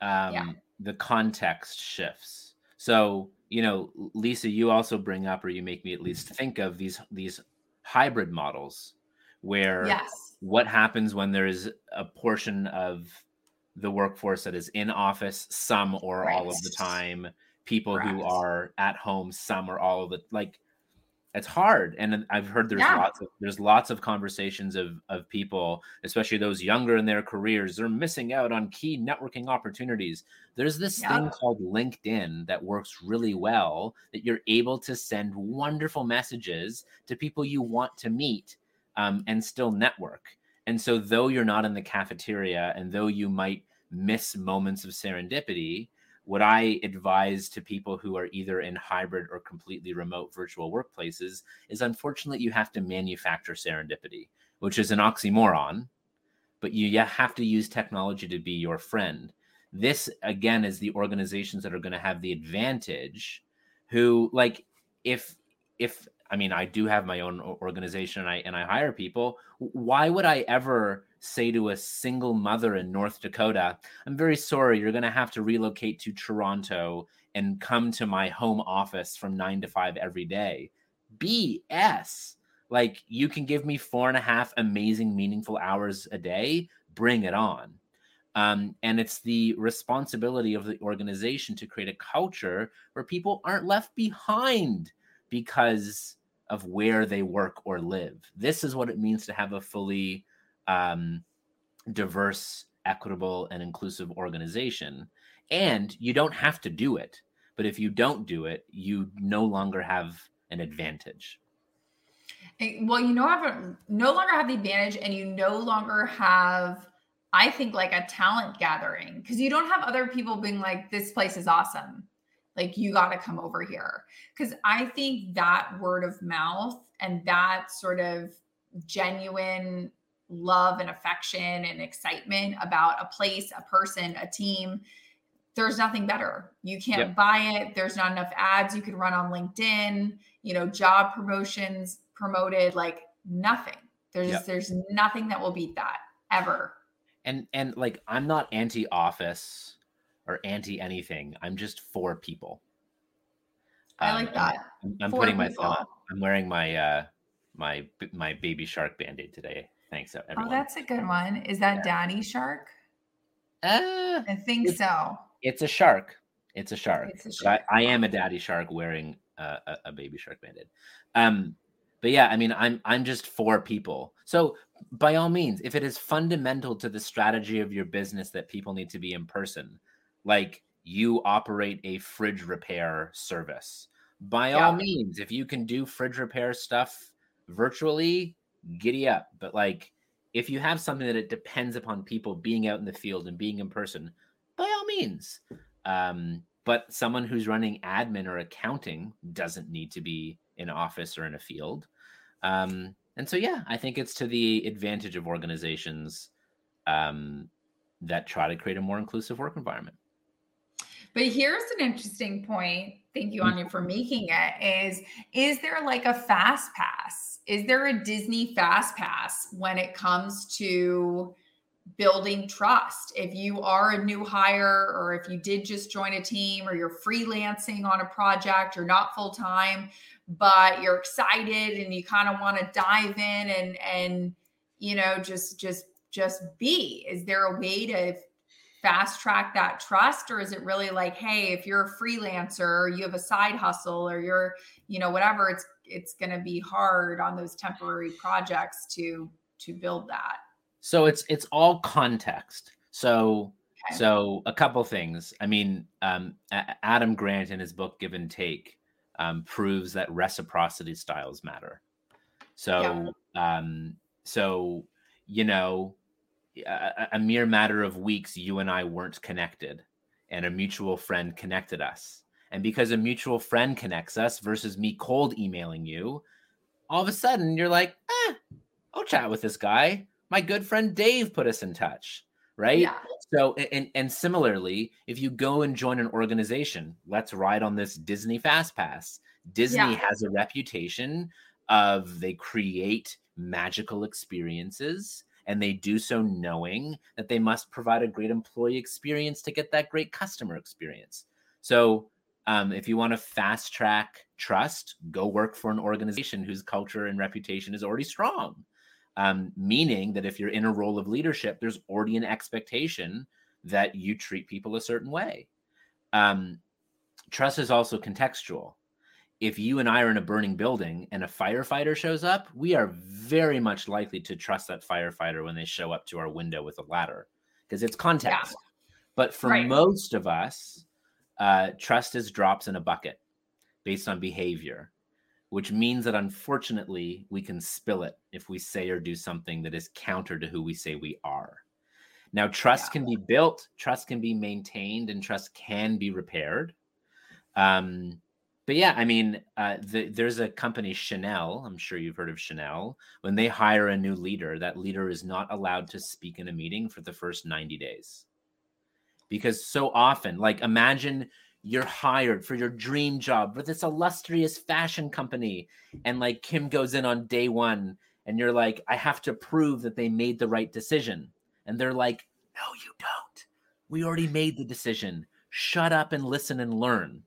Um, Yeah. The context shifts. So, you know, Lisa, you also bring up, or you make me at least think of these these hybrid models, where yes what happens when there is a portion of the workforce that is in office, some or all of the time, people who are at home, some or all of the like. It's hard, and I've heard there's Yeah. lots of there's lots of conversations of of people, especially those younger in their careers, they're missing out on key networking opportunities. There's this thing called LinkedIn that works really well that you're able to send wonderful messages to people you want to meet um, and still network. And so, though you're not in the cafeteria and though you might miss moments of serendipity, what I advise to people who are either in hybrid or completely remote virtual workplaces is unfortunately you have to manufacture serendipity, which is an oxymoron, but you have to use technology to be your friend. This, again, is the organizations that are going to have the advantage who, like, if, if, I mean, I do have my own organization and I and I hire people. Why would I ever say to a single mother in North Dakota, "I'm very sorry, you're going to have to relocate to Toronto and come to my home office from nine to five every day"? BS. Like you can give me four and a half amazing, meaningful hours a day. Bring it on. Um, and it's the responsibility of the organization to create a culture where people aren't left behind because of where they work or live. This is what it means to have a fully um, diverse, equitable, and inclusive organization. And you don't have to do it. But if you don't do it, you no longer have an advantage. Well you know have no longer have the advantage and you no longer have i think like a talent gathering because you don't have other people being like this place is awesome like you got to come over here. Because i think that word of mouth and that sort of genuine love and affection and excitement about a place a person a team there's nothing better. You can't Yep. buy it. There's not enough ads you can run on linkedin you know job promotions promoted like nothing. There's Yep. there's nothing that will beat that ever. And and like I'm not anti office or anti anything. I'm just for people. I like that. I'm, I'm putting my up. I'm wearing my uh my my baby shark band-aid today. Thanks oh, everyone. Oh, that's a good one. Is that yeah. daddy shark? Uh, I think it's, so. It's a shark. It's a shark. It's a shark. I, I, am a daddy shark wearing a, a, a baby shark band-aid. Um, but yeah, I mean, I'm I'm just for people. So by all means, if it is fundamental to the strategy of your business that people need to be in person, like you operate a fridge repair service. By yeah. all means, if you can do fridge repair stuff virtually, giddy up. But like if you have something that it depends upon people being out in the field and being in person, by all means. Um, but someone who's running admin or accounting doesn't need to be in office or in a field. Um, and so, yeah, I think it's to the advantage of organizations um, that try to create a more inclusive work environment. But here's an interesting point. Thank you, mm-hmm. Anya, for making it. Is is there like a fast pass? Is there a Disney fast pass when it comes to building trust? If you are a new hire, or if you did just join a team, or you're freelancing on a project, you're not full time, but you're excited and you kind of want to dive in and and you know just just just be. Is there a way to fast track that trust or is it really like hey if you're a freelancer or you have a side hustle or you're you know whatever it's it's going to be hard on those temporary projects to to build that so it's it's all context so okay. so a couple things i mean um, adam grant in his book give and take um, proves that reciprocity styles matter so yeah. um so you know a, a mere matter of weeks, you and I weren't connected, and a mutual friend connected us. And because a mutual friend connects us versus me cold emailing you, all of a sudden you're like, eh, I'll chat with this guy. My good friend Dave put us in touch, right? Yeah. So, and and similarly, if you go and join an organization, let's ride on this Disney Fast Pass. Disney yeah. has a reputation of they create magical experiences and they do so knowing that they must provide a great employee experience to get that great customer experience. So, um, if you want to fast track trust, go work for an organization whose culture and reputation is already strong. Um, meaning that if you're in a role of leadership, there's already an expectation that you treat people a certain way. Um, trust is also contextual if you and I are in a burning building and a firefighter shows up, we are very much likely to trust that firefighter when they show up to our window with a ladder because it's context. Yeah. But for right. most of us, uh, trust is drops in a bucket based on behavior, which means that unfortunately we can spill it if we say or do something that is counter to who we say we are. Now, trust yeah. can be built, trust can be maintained, and trust can be repaired. Um, but yeah, I mean, uh, the, there's a company, Chanel. I'm sure you've heard of Chanel. When they hire a new leader, that leader is not allowed to speak in a meeting for the first 90 days. Because so often, like, imagine you're hired for your dream job for this illustrious fashion company, and like Kim goes in on day one, and you're like, I have to prove that they made the right decision. And they're like, No, you don't. We already made the decision. Shut up and listen and learn.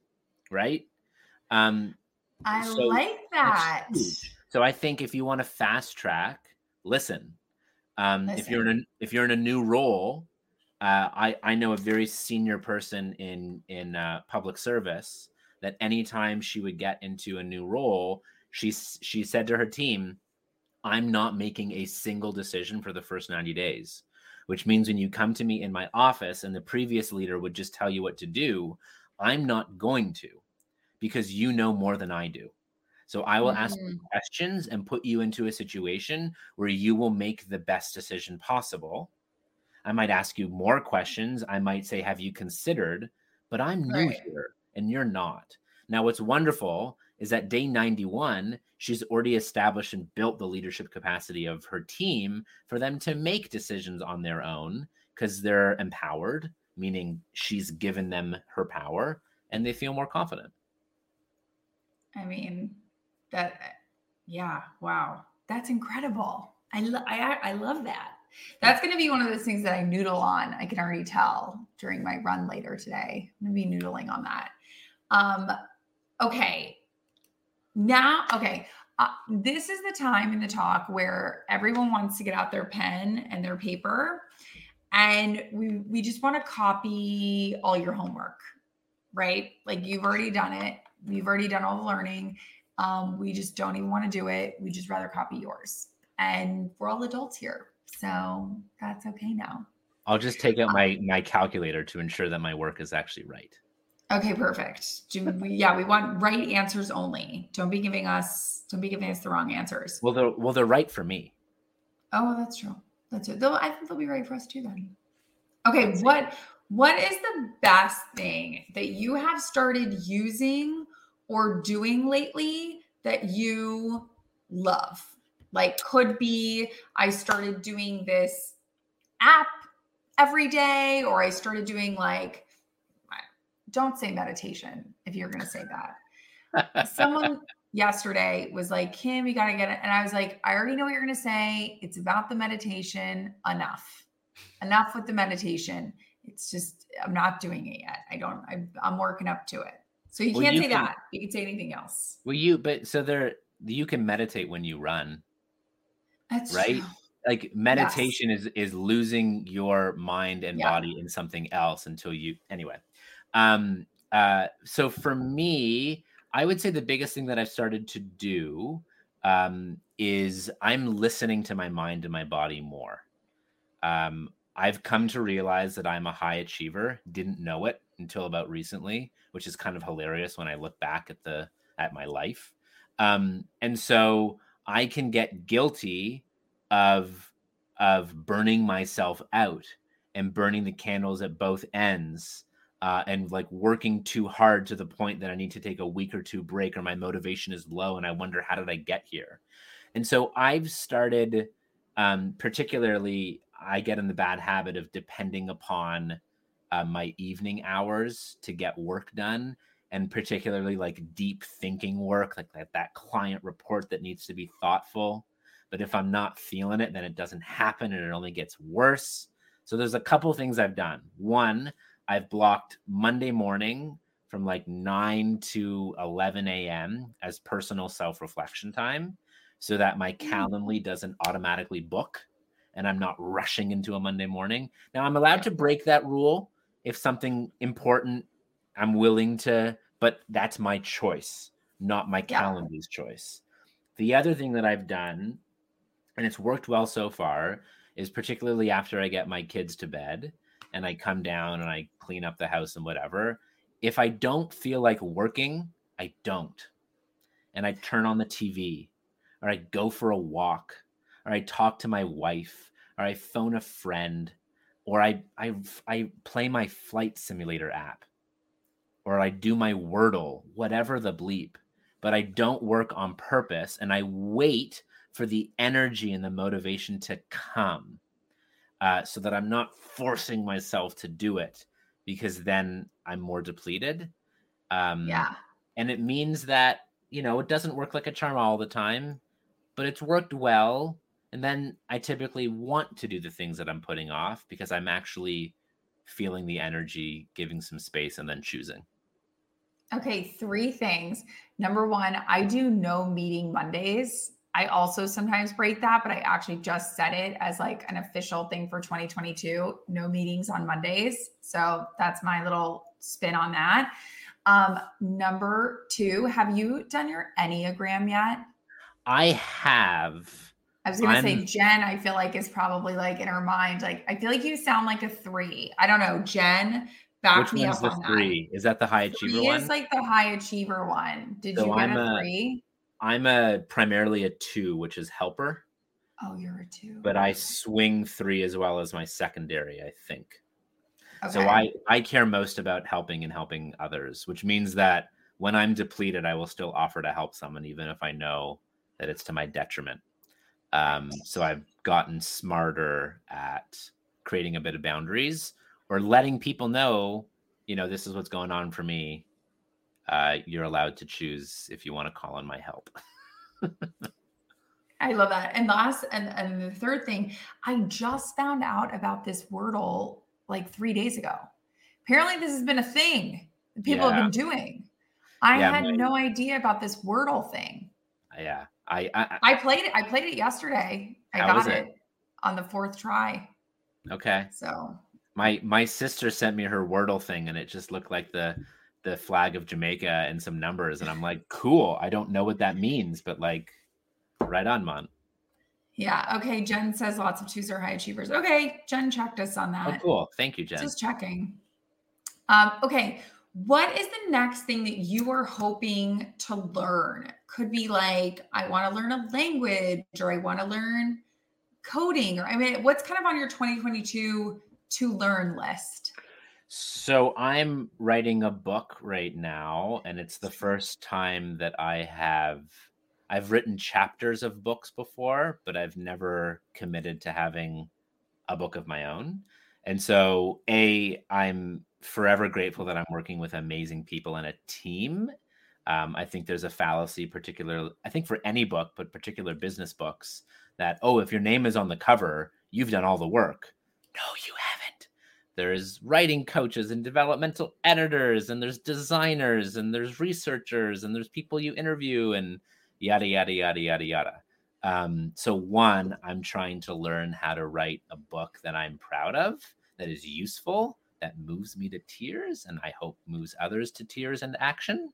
Right um, I so like that. So I think if you want to fast track, listen. Um, listen. If you're in a if you're in a new role, uh, I I know a very senior person in in uh, public service that anytime she would get into a new role, she she said to her team, "I'm not making a single decision for the first 90 days." Which means when you come to me in my office and the previous leader would just tell you what to do, I'm not going to because you know more than I do. So I will mm-hmm. ask questions and put you into a situation where you will make the best decision possible. I might ask you more questions. I might say, Have you considered? But I'm new right. here and you're not. Now, what's wonderful is that day 91, she's already established and built the leadership capacity of her team for them to make decisions on their own because they're empowered, meaning she's given them her power and they feel more confident. I mean, that, yeah, wow, that's incredible. I, I, I love that. That's going to be one of those things that I noodle on. I can already tell during my run later today. I'm going to be noodling on that. Um, okay. Now, okay. Uh, this is the time in the talk where everyone wants to get out their pen and their paper and we we just want to copy all your homework right like you've already done it we've already done all the learning. Um, we just don't even want to do it. We just rather copy yours. And we're all adults here so that's okay now. I'll just take out my my calculator to ensure that my work is actually right. Okay perfect. Do we, yeah we want right answers only. Don't be giving us don't be giving us the wrong answers. Well they're well they're right for me. Oh that's true. That's it they'll, i think they'll be right for us too then. Okay what what is the best thing that you have started using or doing lately that you love? Like, could be I started doing this app every day, or I started doing like, don't say meditation if you're going to say that. Someone yesterday was like, Kim, you got to get it. And I was like, I already know what you're going to say. It's about the meditation. Enough. Enough with the meditation it's just I'm not doing it yet. I don't. I, am working up to it. So you well, can't you say can, that. You can say anything else. Well, you but so there you can meditate when you run. That's right. True. Like meditation yes. is is losing your mind and yeah. body in something else until you anyway. Um. Uh. So for me, I would say the biggest thing that I've started to do um, is I'm listening to my mind and my body more. Um, I've come to realize that I'm a high achiever. Didn't know it until about recently, which is kind of hilarious when I look back at the at my life. Um, and so I can get guilty of of burning myself out and burning the candles at both ends uh, and like working too hard to the point that I need to take a week or two break or my motivation is low and I wonder how did I get here. And so I've started um, particularly I get in the bad habit of depending upon uh, my evening hours to get work done and particularly like deep thinking work like that, that client report that needs to be thoughtful but if i'm not feeling it then it doesn't happen and it only gets worse so there's a couple things i've done one i've blocked monday morning from like 9 to 11 a.m as personal self-reflection time so that my mm. calendly doesn't automatically book and I'm not rushing into a Monday morning. Now I'm allowed to break that rule if something important I'm willing to, but that's my choice, not my yeah. calendar's choice. The other thing that I've done, and it's worked well so far, is particularly after I get my kids to bed and I come down and I clean up the house and whatever. If I don't feel like working, I don't. And I turn on the TV or I go for a walk or I talk to my wife or I phone a friend, or I I I play my flight simulator app, or I do my Wordle, whatever the bleep. But I don't work on purpose, and I wait for the energy and the motivation to come, uh, so that I'm not forcing myself to do it, because then I'm more depleted. Um, yeah, and it means that you know it doesn't work like a charm all the time, but it's worked well and then I typically want to do the things that I'm putting off because I'm actually feeling the energy, giving some space, and then choosing. Okay, three things. Number one, I do no meeting Mondays. I also sometimes break that, but I actually just set it as like an official thing for 2022 no meetings on Mondays. So that's my little spin on that. Um, number two, have you done your Enneagram yet? I have I was gonna I'm, say Jen, I feel like is probably like in her mind, like I feel like you sound like a three. I don't know. Jen, back which me one's up the on three? That. Is that the high achiever three one? Is like the high achiever one. Did so you get I'm a three? I'm a primarily a two, which is helper. Oh, you're a two. But I swing three as well as my secondary, I think. Okay. So I I care most about helping and helping others, which means that when I'm depleted, I will still offer to help someone, even if I know that it's to my detriment. Um, so I've gotten smarter at creating a bit of boundaries or letting people know, you know, this is what's going on for me. Uh, you're allowed to choose if you want to call on my help. I love that. And last and, and the third thing, I just found out about this Wordle like three days ago. Apparently, this has been a thing people yeah. have been doing. I yeah, had my, no idea about this Wordle thing. Yeah, I I, I played it. I played it yesterday. I got it? it on the fourth try. Okay. So my my sister sent me her Wordle thing, and it just looked like the the flag of Jamaica and some numbers, and I'm like, cool. I don't know what that means, but like, right on, man. Yeah. Okay. Jen says lots of twos are high achievers. Okay. Jen checked us on that. Oh, cool. Thank you, Jen. Just checking. Um, okay. What is the next thing that you are hoping to learn? Could be like, I want to learn a language or I want to learn coding or I mean, what's kind of on your 2022 to learn list? So I'm writing a book right now, and it's the first time that I have I've written chapters of books before, but I've never committed to having a book of my own. And so, A, I'm forever grateful that I'm working with amazing people and a team. Um, I think there's a fallacy, particular, I think for any book, but particular business books, that, oh, if your name is on the cover, you've done all the work. No, you haven't. There's writing coaches and developmental editors, and there's designers, and there's researchers, and there's people you interview, and yada yada yada yada yada. Um, so one, I'm trying to learn how to write a book that I'm proud of, that is useful, that moves me to tears, and I hope moves others to tears and action.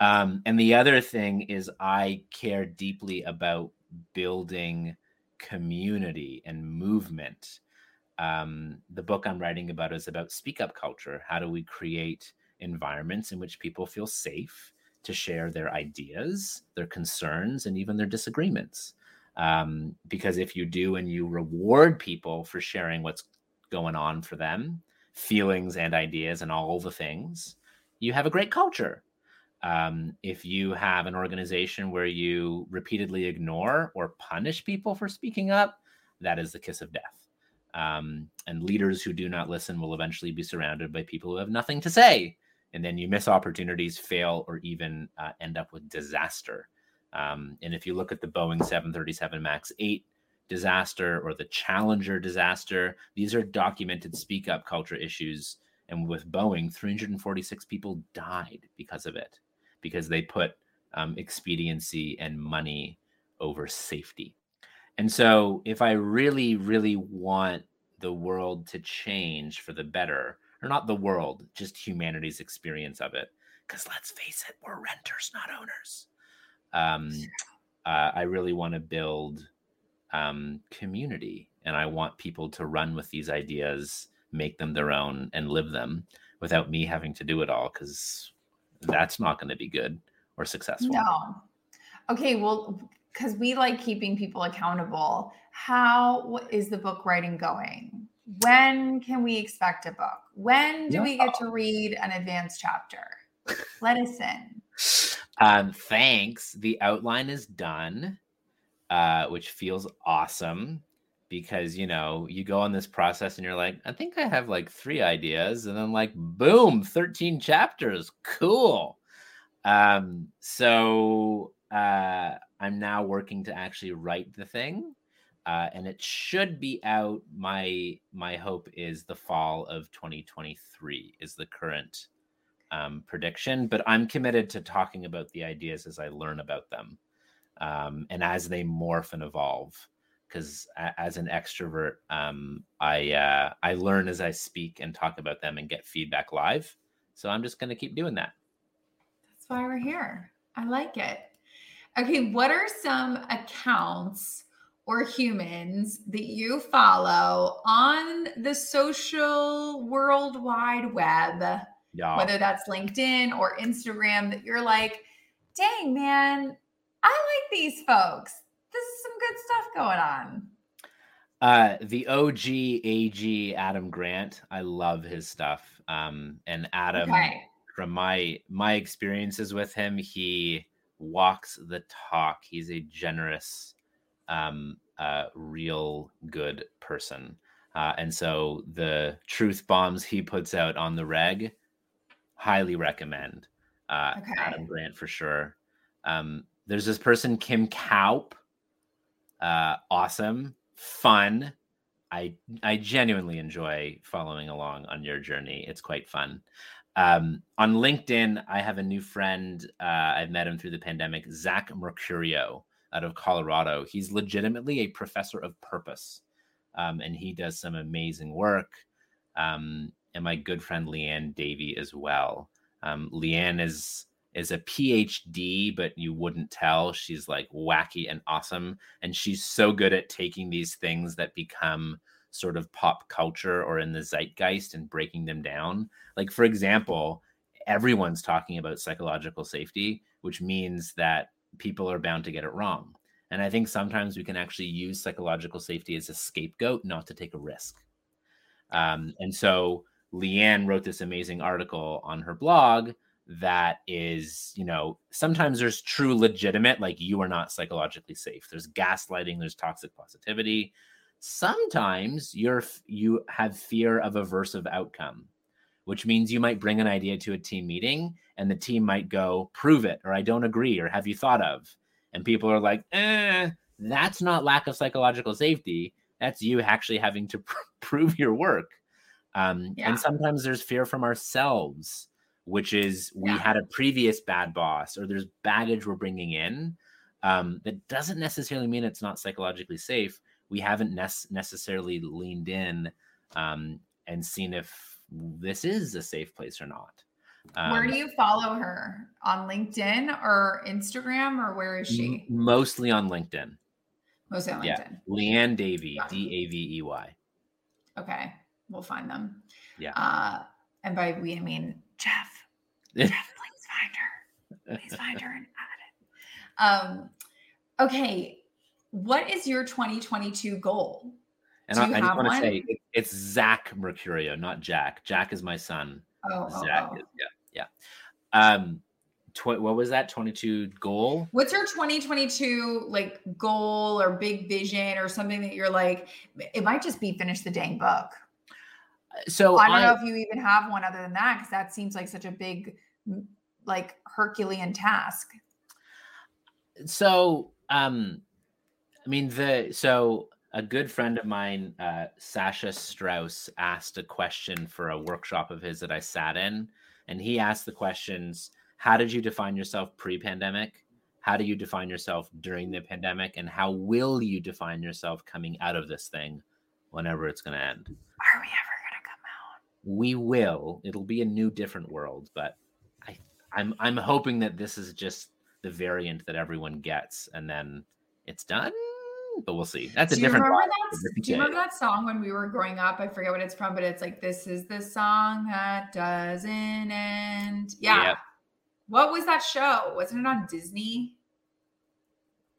Um, and the other thing is, I care deeply about building community and movement. Um, the book I'm writing about is about speak up culture. How do we create environments in which people feel safe to share their ideas, their concerns, and even their disagreements. Um, because if you do and you reward people for sharing what's going on for them, feelings and ideas and all the things, you have a great culture. Um, if you have an organization where you repeatedly ignore or punish people for speaking up, that is the kiss of death. Um, and leaders who do not listen will eventually be surrounded by people who have nothing to say and then you miss opportunities, fail, or even uh, end up with disaster. Um, and if you look at the Boeing 737 MAX 8 disaster or the Challenger disaster, these are documented speak up culture issues. And with Boeing, 346 people died because of it, because they put um, expediency and money over safety. And so, if I really, really want the world to change for the better, or not the world, just humanity's experience of it. Because let's face it, we're renters, not owners. Um, uh, I really want to build um, community, and I want people to run with these ideas, make them their own, and live them without me having to do it all. Because that's not going to be good or successful. No. Okay. Well, because we like keeping people accountable. How is the book writing going? when can we expect a book? When do we get to read an advanced chapter? Let us in. Um, thanks. The outline is done, uh, which feels awesome because you know you go on this process and you're like, I think I have like three ideas, and then like boom, 13 chapters. Cool. Um, so uh, I'm now working to actually write the thing uh, and it should be out. My my hope is the fall of 2023 is the current um, prediction, but I'm committed to talking about the ideas as I learn about them um, and as they morph and evolve. Because as an extrovert, um, I uh, I learn as I speak and talk about them and get feedback live. So I'm just going to keep doing that. That's why we're here. I like it. Okay, what are some accounts? or humans that you follow on the social world wide web, yeah. whether that's LinkedIn or Instagram, that you're like, dang, man, these folks. This is some good stuff going on. Uh, the OG AG Adam Grant, I love his stuff. Um, and Adam, okay. from my my experiences with him, he walks the talk. He's a generous um, uh, real good person. Uh, and so the truth bombs he puts out on the reg, highly recommend. Uh, okay. Adam Grant for sure. Um, there's this person, Kim Kaupe. Uh, awesome, fun. I I genuinely enjoy following along on your journey. It's quite fun. Um, on LinkedIn, I have a new friend. Uh, I've met him through the pandemic, Zach Mercurio out of Colorado. He's legitimately a professor of purpose, um, and he does some amazing work. Um, and my good friend Leanne Davey as well. Um, Leanne is is a PhD, but you wouldn't tell. She's like wacky and awesome, and she's so good at taking these things that become sort of pop culture or in the zeitgeist and breaking them down. Like for example, everyone's talking about psychological safety, which means that people are bound to get it wrong. And I think sometimes we can actually use psychological safety as a scapegoat not to take a risk. Um, and so Leanne wrote this amazing article on her blog that is, you know, sometimes there's true legitimate, like you are not psychologically safe. There's gaslighting, there's toxic positivity. Sometimes you're you have fear of aversive outcome, which means you might bring an idea to a team meeting and the team might go, prove it, or I don't agree, or have you thought of? And people are like, eh, that's not lack of psychological safety. That's you actually having to pr- prove your work. Um, yeah. And sometimes there's fear from ourselves, which is we yeah. had a previous bad boss or there's baggage we're bringing in. Um, that doesn't necessarily mean it's not psychologically safe. We haven't ne- necessarily leaned in um, and seen if this is a safe place or not. Um, where do you follow her on LinkedIn or Instagram or where is she? Mostly on LinkedIn. Mostly on LinkedIn. Yeah. Leanne Davey, D A V E Y. Okay we'll find them. Yeah. Uh, and by we, I mean Jeff. Please find her. Please find her and add it. Um, okay. What is your 2022 goal? And I, I, just want to say it, it's Zach Mercurio, not Jack. Jack is my son. Oh, Zach oh, oh. Is, yeah, yeah. Um, tw- what was that 22 goal? What's your 2022 like goal or big vision or something that you're like? It might just be finish the dang book so I don't I, know if you even have one other than that because that seems like such a big, like Herculean task. So, um, I mean the so a good friend of mine, uh, Sasha Strauss, asked a question for a workshop of his that I sat in, and he asked the questions: How did you define yourself pre-pandemic? How do you define yourself during the pandemic? And how will you define yourself coming out of this thing, whenever it's going to end? Are we ever we will. It'll be a new, different world, but I, I'm I'm hoping that this is just the variant that everyone gets, and then it's done. But we'll see. That's do a different. That, do you remember that song when we were growing up? I forget what it's from, but it's like this is the song that doesn't end. Yeah. Yep. What was that show? Wasn't it on Disney?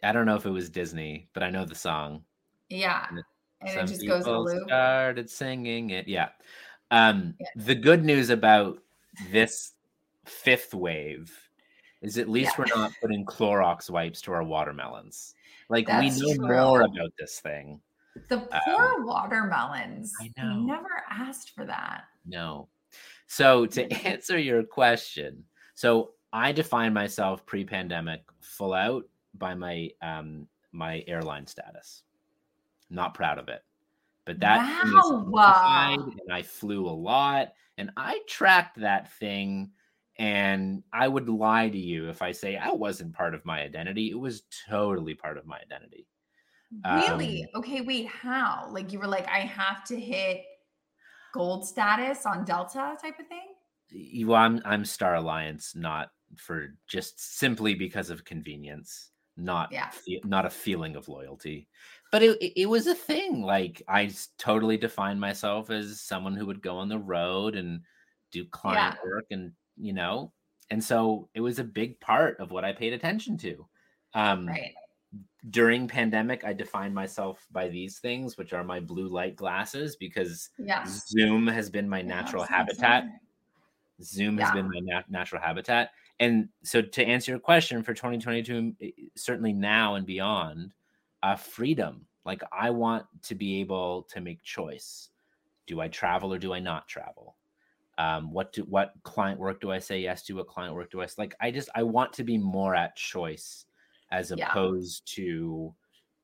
I don't know if it was Disney, but I know the song. Yeah. And, and it just goes a loop. Started singing it. Yeah. Um, yeah. The good news about this fifth wave is at least yeah. we're not putting Clorox wipes to our watermelons. Like That's we know true. more about this thing. The poor um, watermelons. I know. never asked for that. No. So to answer your question, so I define myself pre-pandemic full out by my um my airline status. Not proud of it. But that wow. and I flew a lot and I tracked that thing. And I would lie to you if I say I wasn't part of my identity. It was totally part of my identity. Really? Um, okay, wait, how? Like you were like, I have to hit gold status on Delta type of thing? Well, I'm I'm Star Alliance, not for just simply because of convenience, not yeah. not a feeling of loyalty but it, it was a thing. Like I totally defined myself as someone who would go on the road and do client yeah. work and you know, and so it was a big part of what I paid attention to. Um, right. During pandemic, I defined myself by these things, which are my blue light glasses, because yeah. Zoom has been my natural habitat. Zoom yeah. has been my nat- natural habitat. And so, to answer your question for 2022, certainly now and beyond, uh, freedom. Like I want to be able to make choice. Do I travel or do I not travel? Um, what do what client work do I say yes to? What client work do I like? I just I want to be more at choice as opposed yeah. to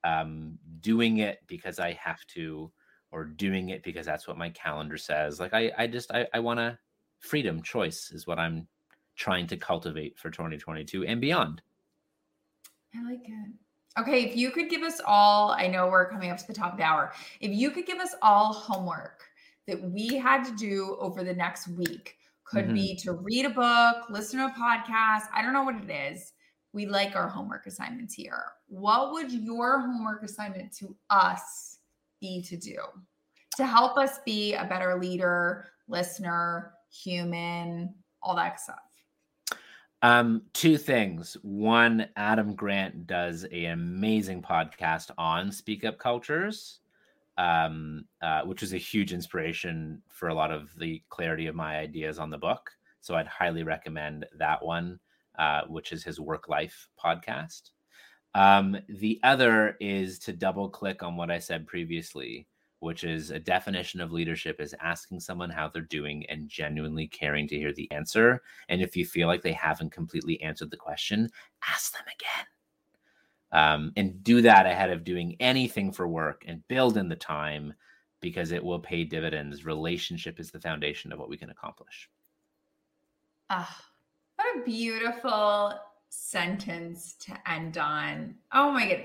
um, doing it because I have to or doing it because that's what my calendar says. Like I I just I, I want to freedom, choice is what I'm trying to cultivate for 2022 and beyond. I like it. Okay, if you could give us all, I know we're coming up to the top of the hour. If you could give us all homework that we had to do over the next week, could mm-hmm. be to read a book, listen to a podcast, I don't know what it is. We like our homework assignments here. What would your homework assignment to us be to do to help us be a better leader, listener, human, all that stuff? Um, two things. One, Adam Grant does an amazing podcast on speak up cultures, um, uh, which was a huge inspiration for a lot of the clarity of my ideas on the book. So I'd highly recommend that one, uh, which is his work life podcast. Um, the other is to double click on what I said previously, which is a definition of leadership is asking someone how they're doing and genuinely caring to hear the answer. And if you feel like they haven't completely answered the question, ask them again. Um, and do that ahead of doing anything for work and build in the time because it will pay dividends. Relationship is the foundation of what we can accomplish. Ah, what a beautiful sentence to end on. Oh my God.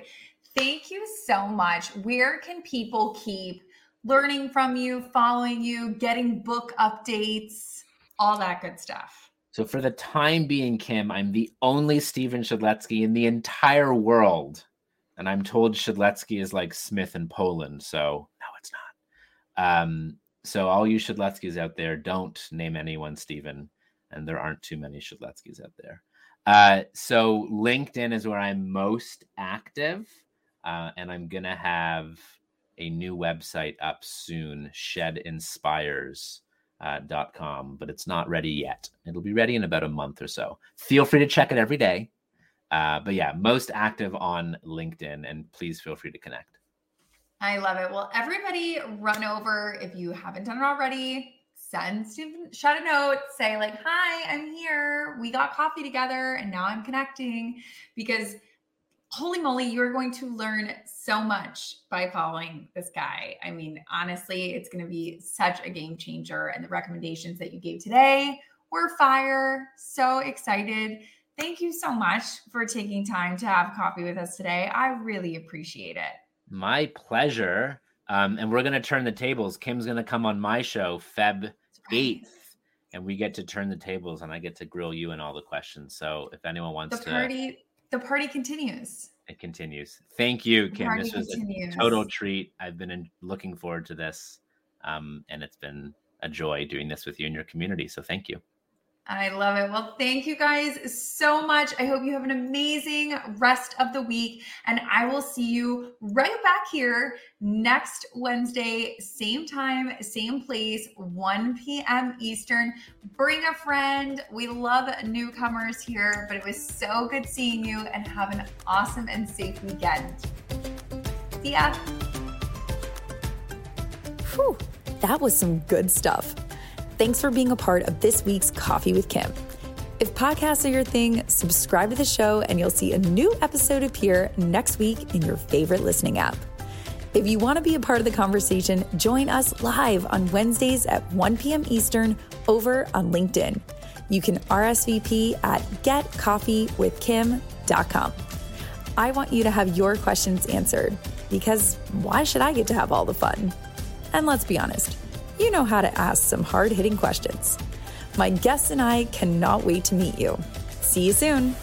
Thank you so much. Where can people keep learning from you, following you, getting book updates, all that good stuff. So for the time being, Kim, I'm the only Stephen Shedletzky in the entire world. And I'm told Shedletzky is like Smith in Poland. So no, it's not. Um, so all you Shedletzkys out there, don't name anyone Stephen. And there aren't too many Shedletzkys out there. Uh, so LinkedIn is where I'm most active. Uh, and I'm going to have a new website up soon, shedinspires.com, uh, but it's not ready yet. It'll be ready in about a month or so. Feel free to check it every day. Uh, but yeah, most active on LinkedIn, and please feel free to connect. I love it. Well, everybody run over if you haven't done it already. Send Shed a note, say like, "Hi, I'm here. We got coffee together, and now I'm connecting." Because holy moly, you're going to learn so much by following this guy. I mean, honestly, it's going to be such a game changer. And the recommendations that you gave today were fire. So excited. Thank you so much for taking time to have coffee with us today. I really appreciate it. My pleasure. Um, and we're going to turn the tables. Kim's going to come on my show, Feb 8th. And we get to turn the tables and I get to grill you and all the questions. So if anyone wants the to party the party continues. It continues. Thank you, Kim. This was continues. a total treat. I've been in, looking forward to this, um, and it's been a joy doing this with you and your community. So thank you. I love it. Well, thank you guys so much. I hope you have an amazing rest of the week. And I will see you right back here next Wednesday, same time, same place, 1 p.m. Eastern. Bring a friend. We love newcomers here, but it was so good seeing you and have an awesome and safe weekend. See ya. Whew, that was some good stuff. Thanks for being a part of this week's Coffee with Kim. If podcasts are your thing, subscribe to the show and you'll see a new episode appear next week in your favorite listening app. If you want to be a part of the conversation, join us live on Wednesdays at 1 p.m. Eastern over on LinkedIn. You can RSVP at getcoffeewithkim.com. I want you to have your questions answered because why should I get to have all the fun? And let's be honest, you know how to ask some hard hitting questions. My guests and I cannot wait to meet you. See you soon.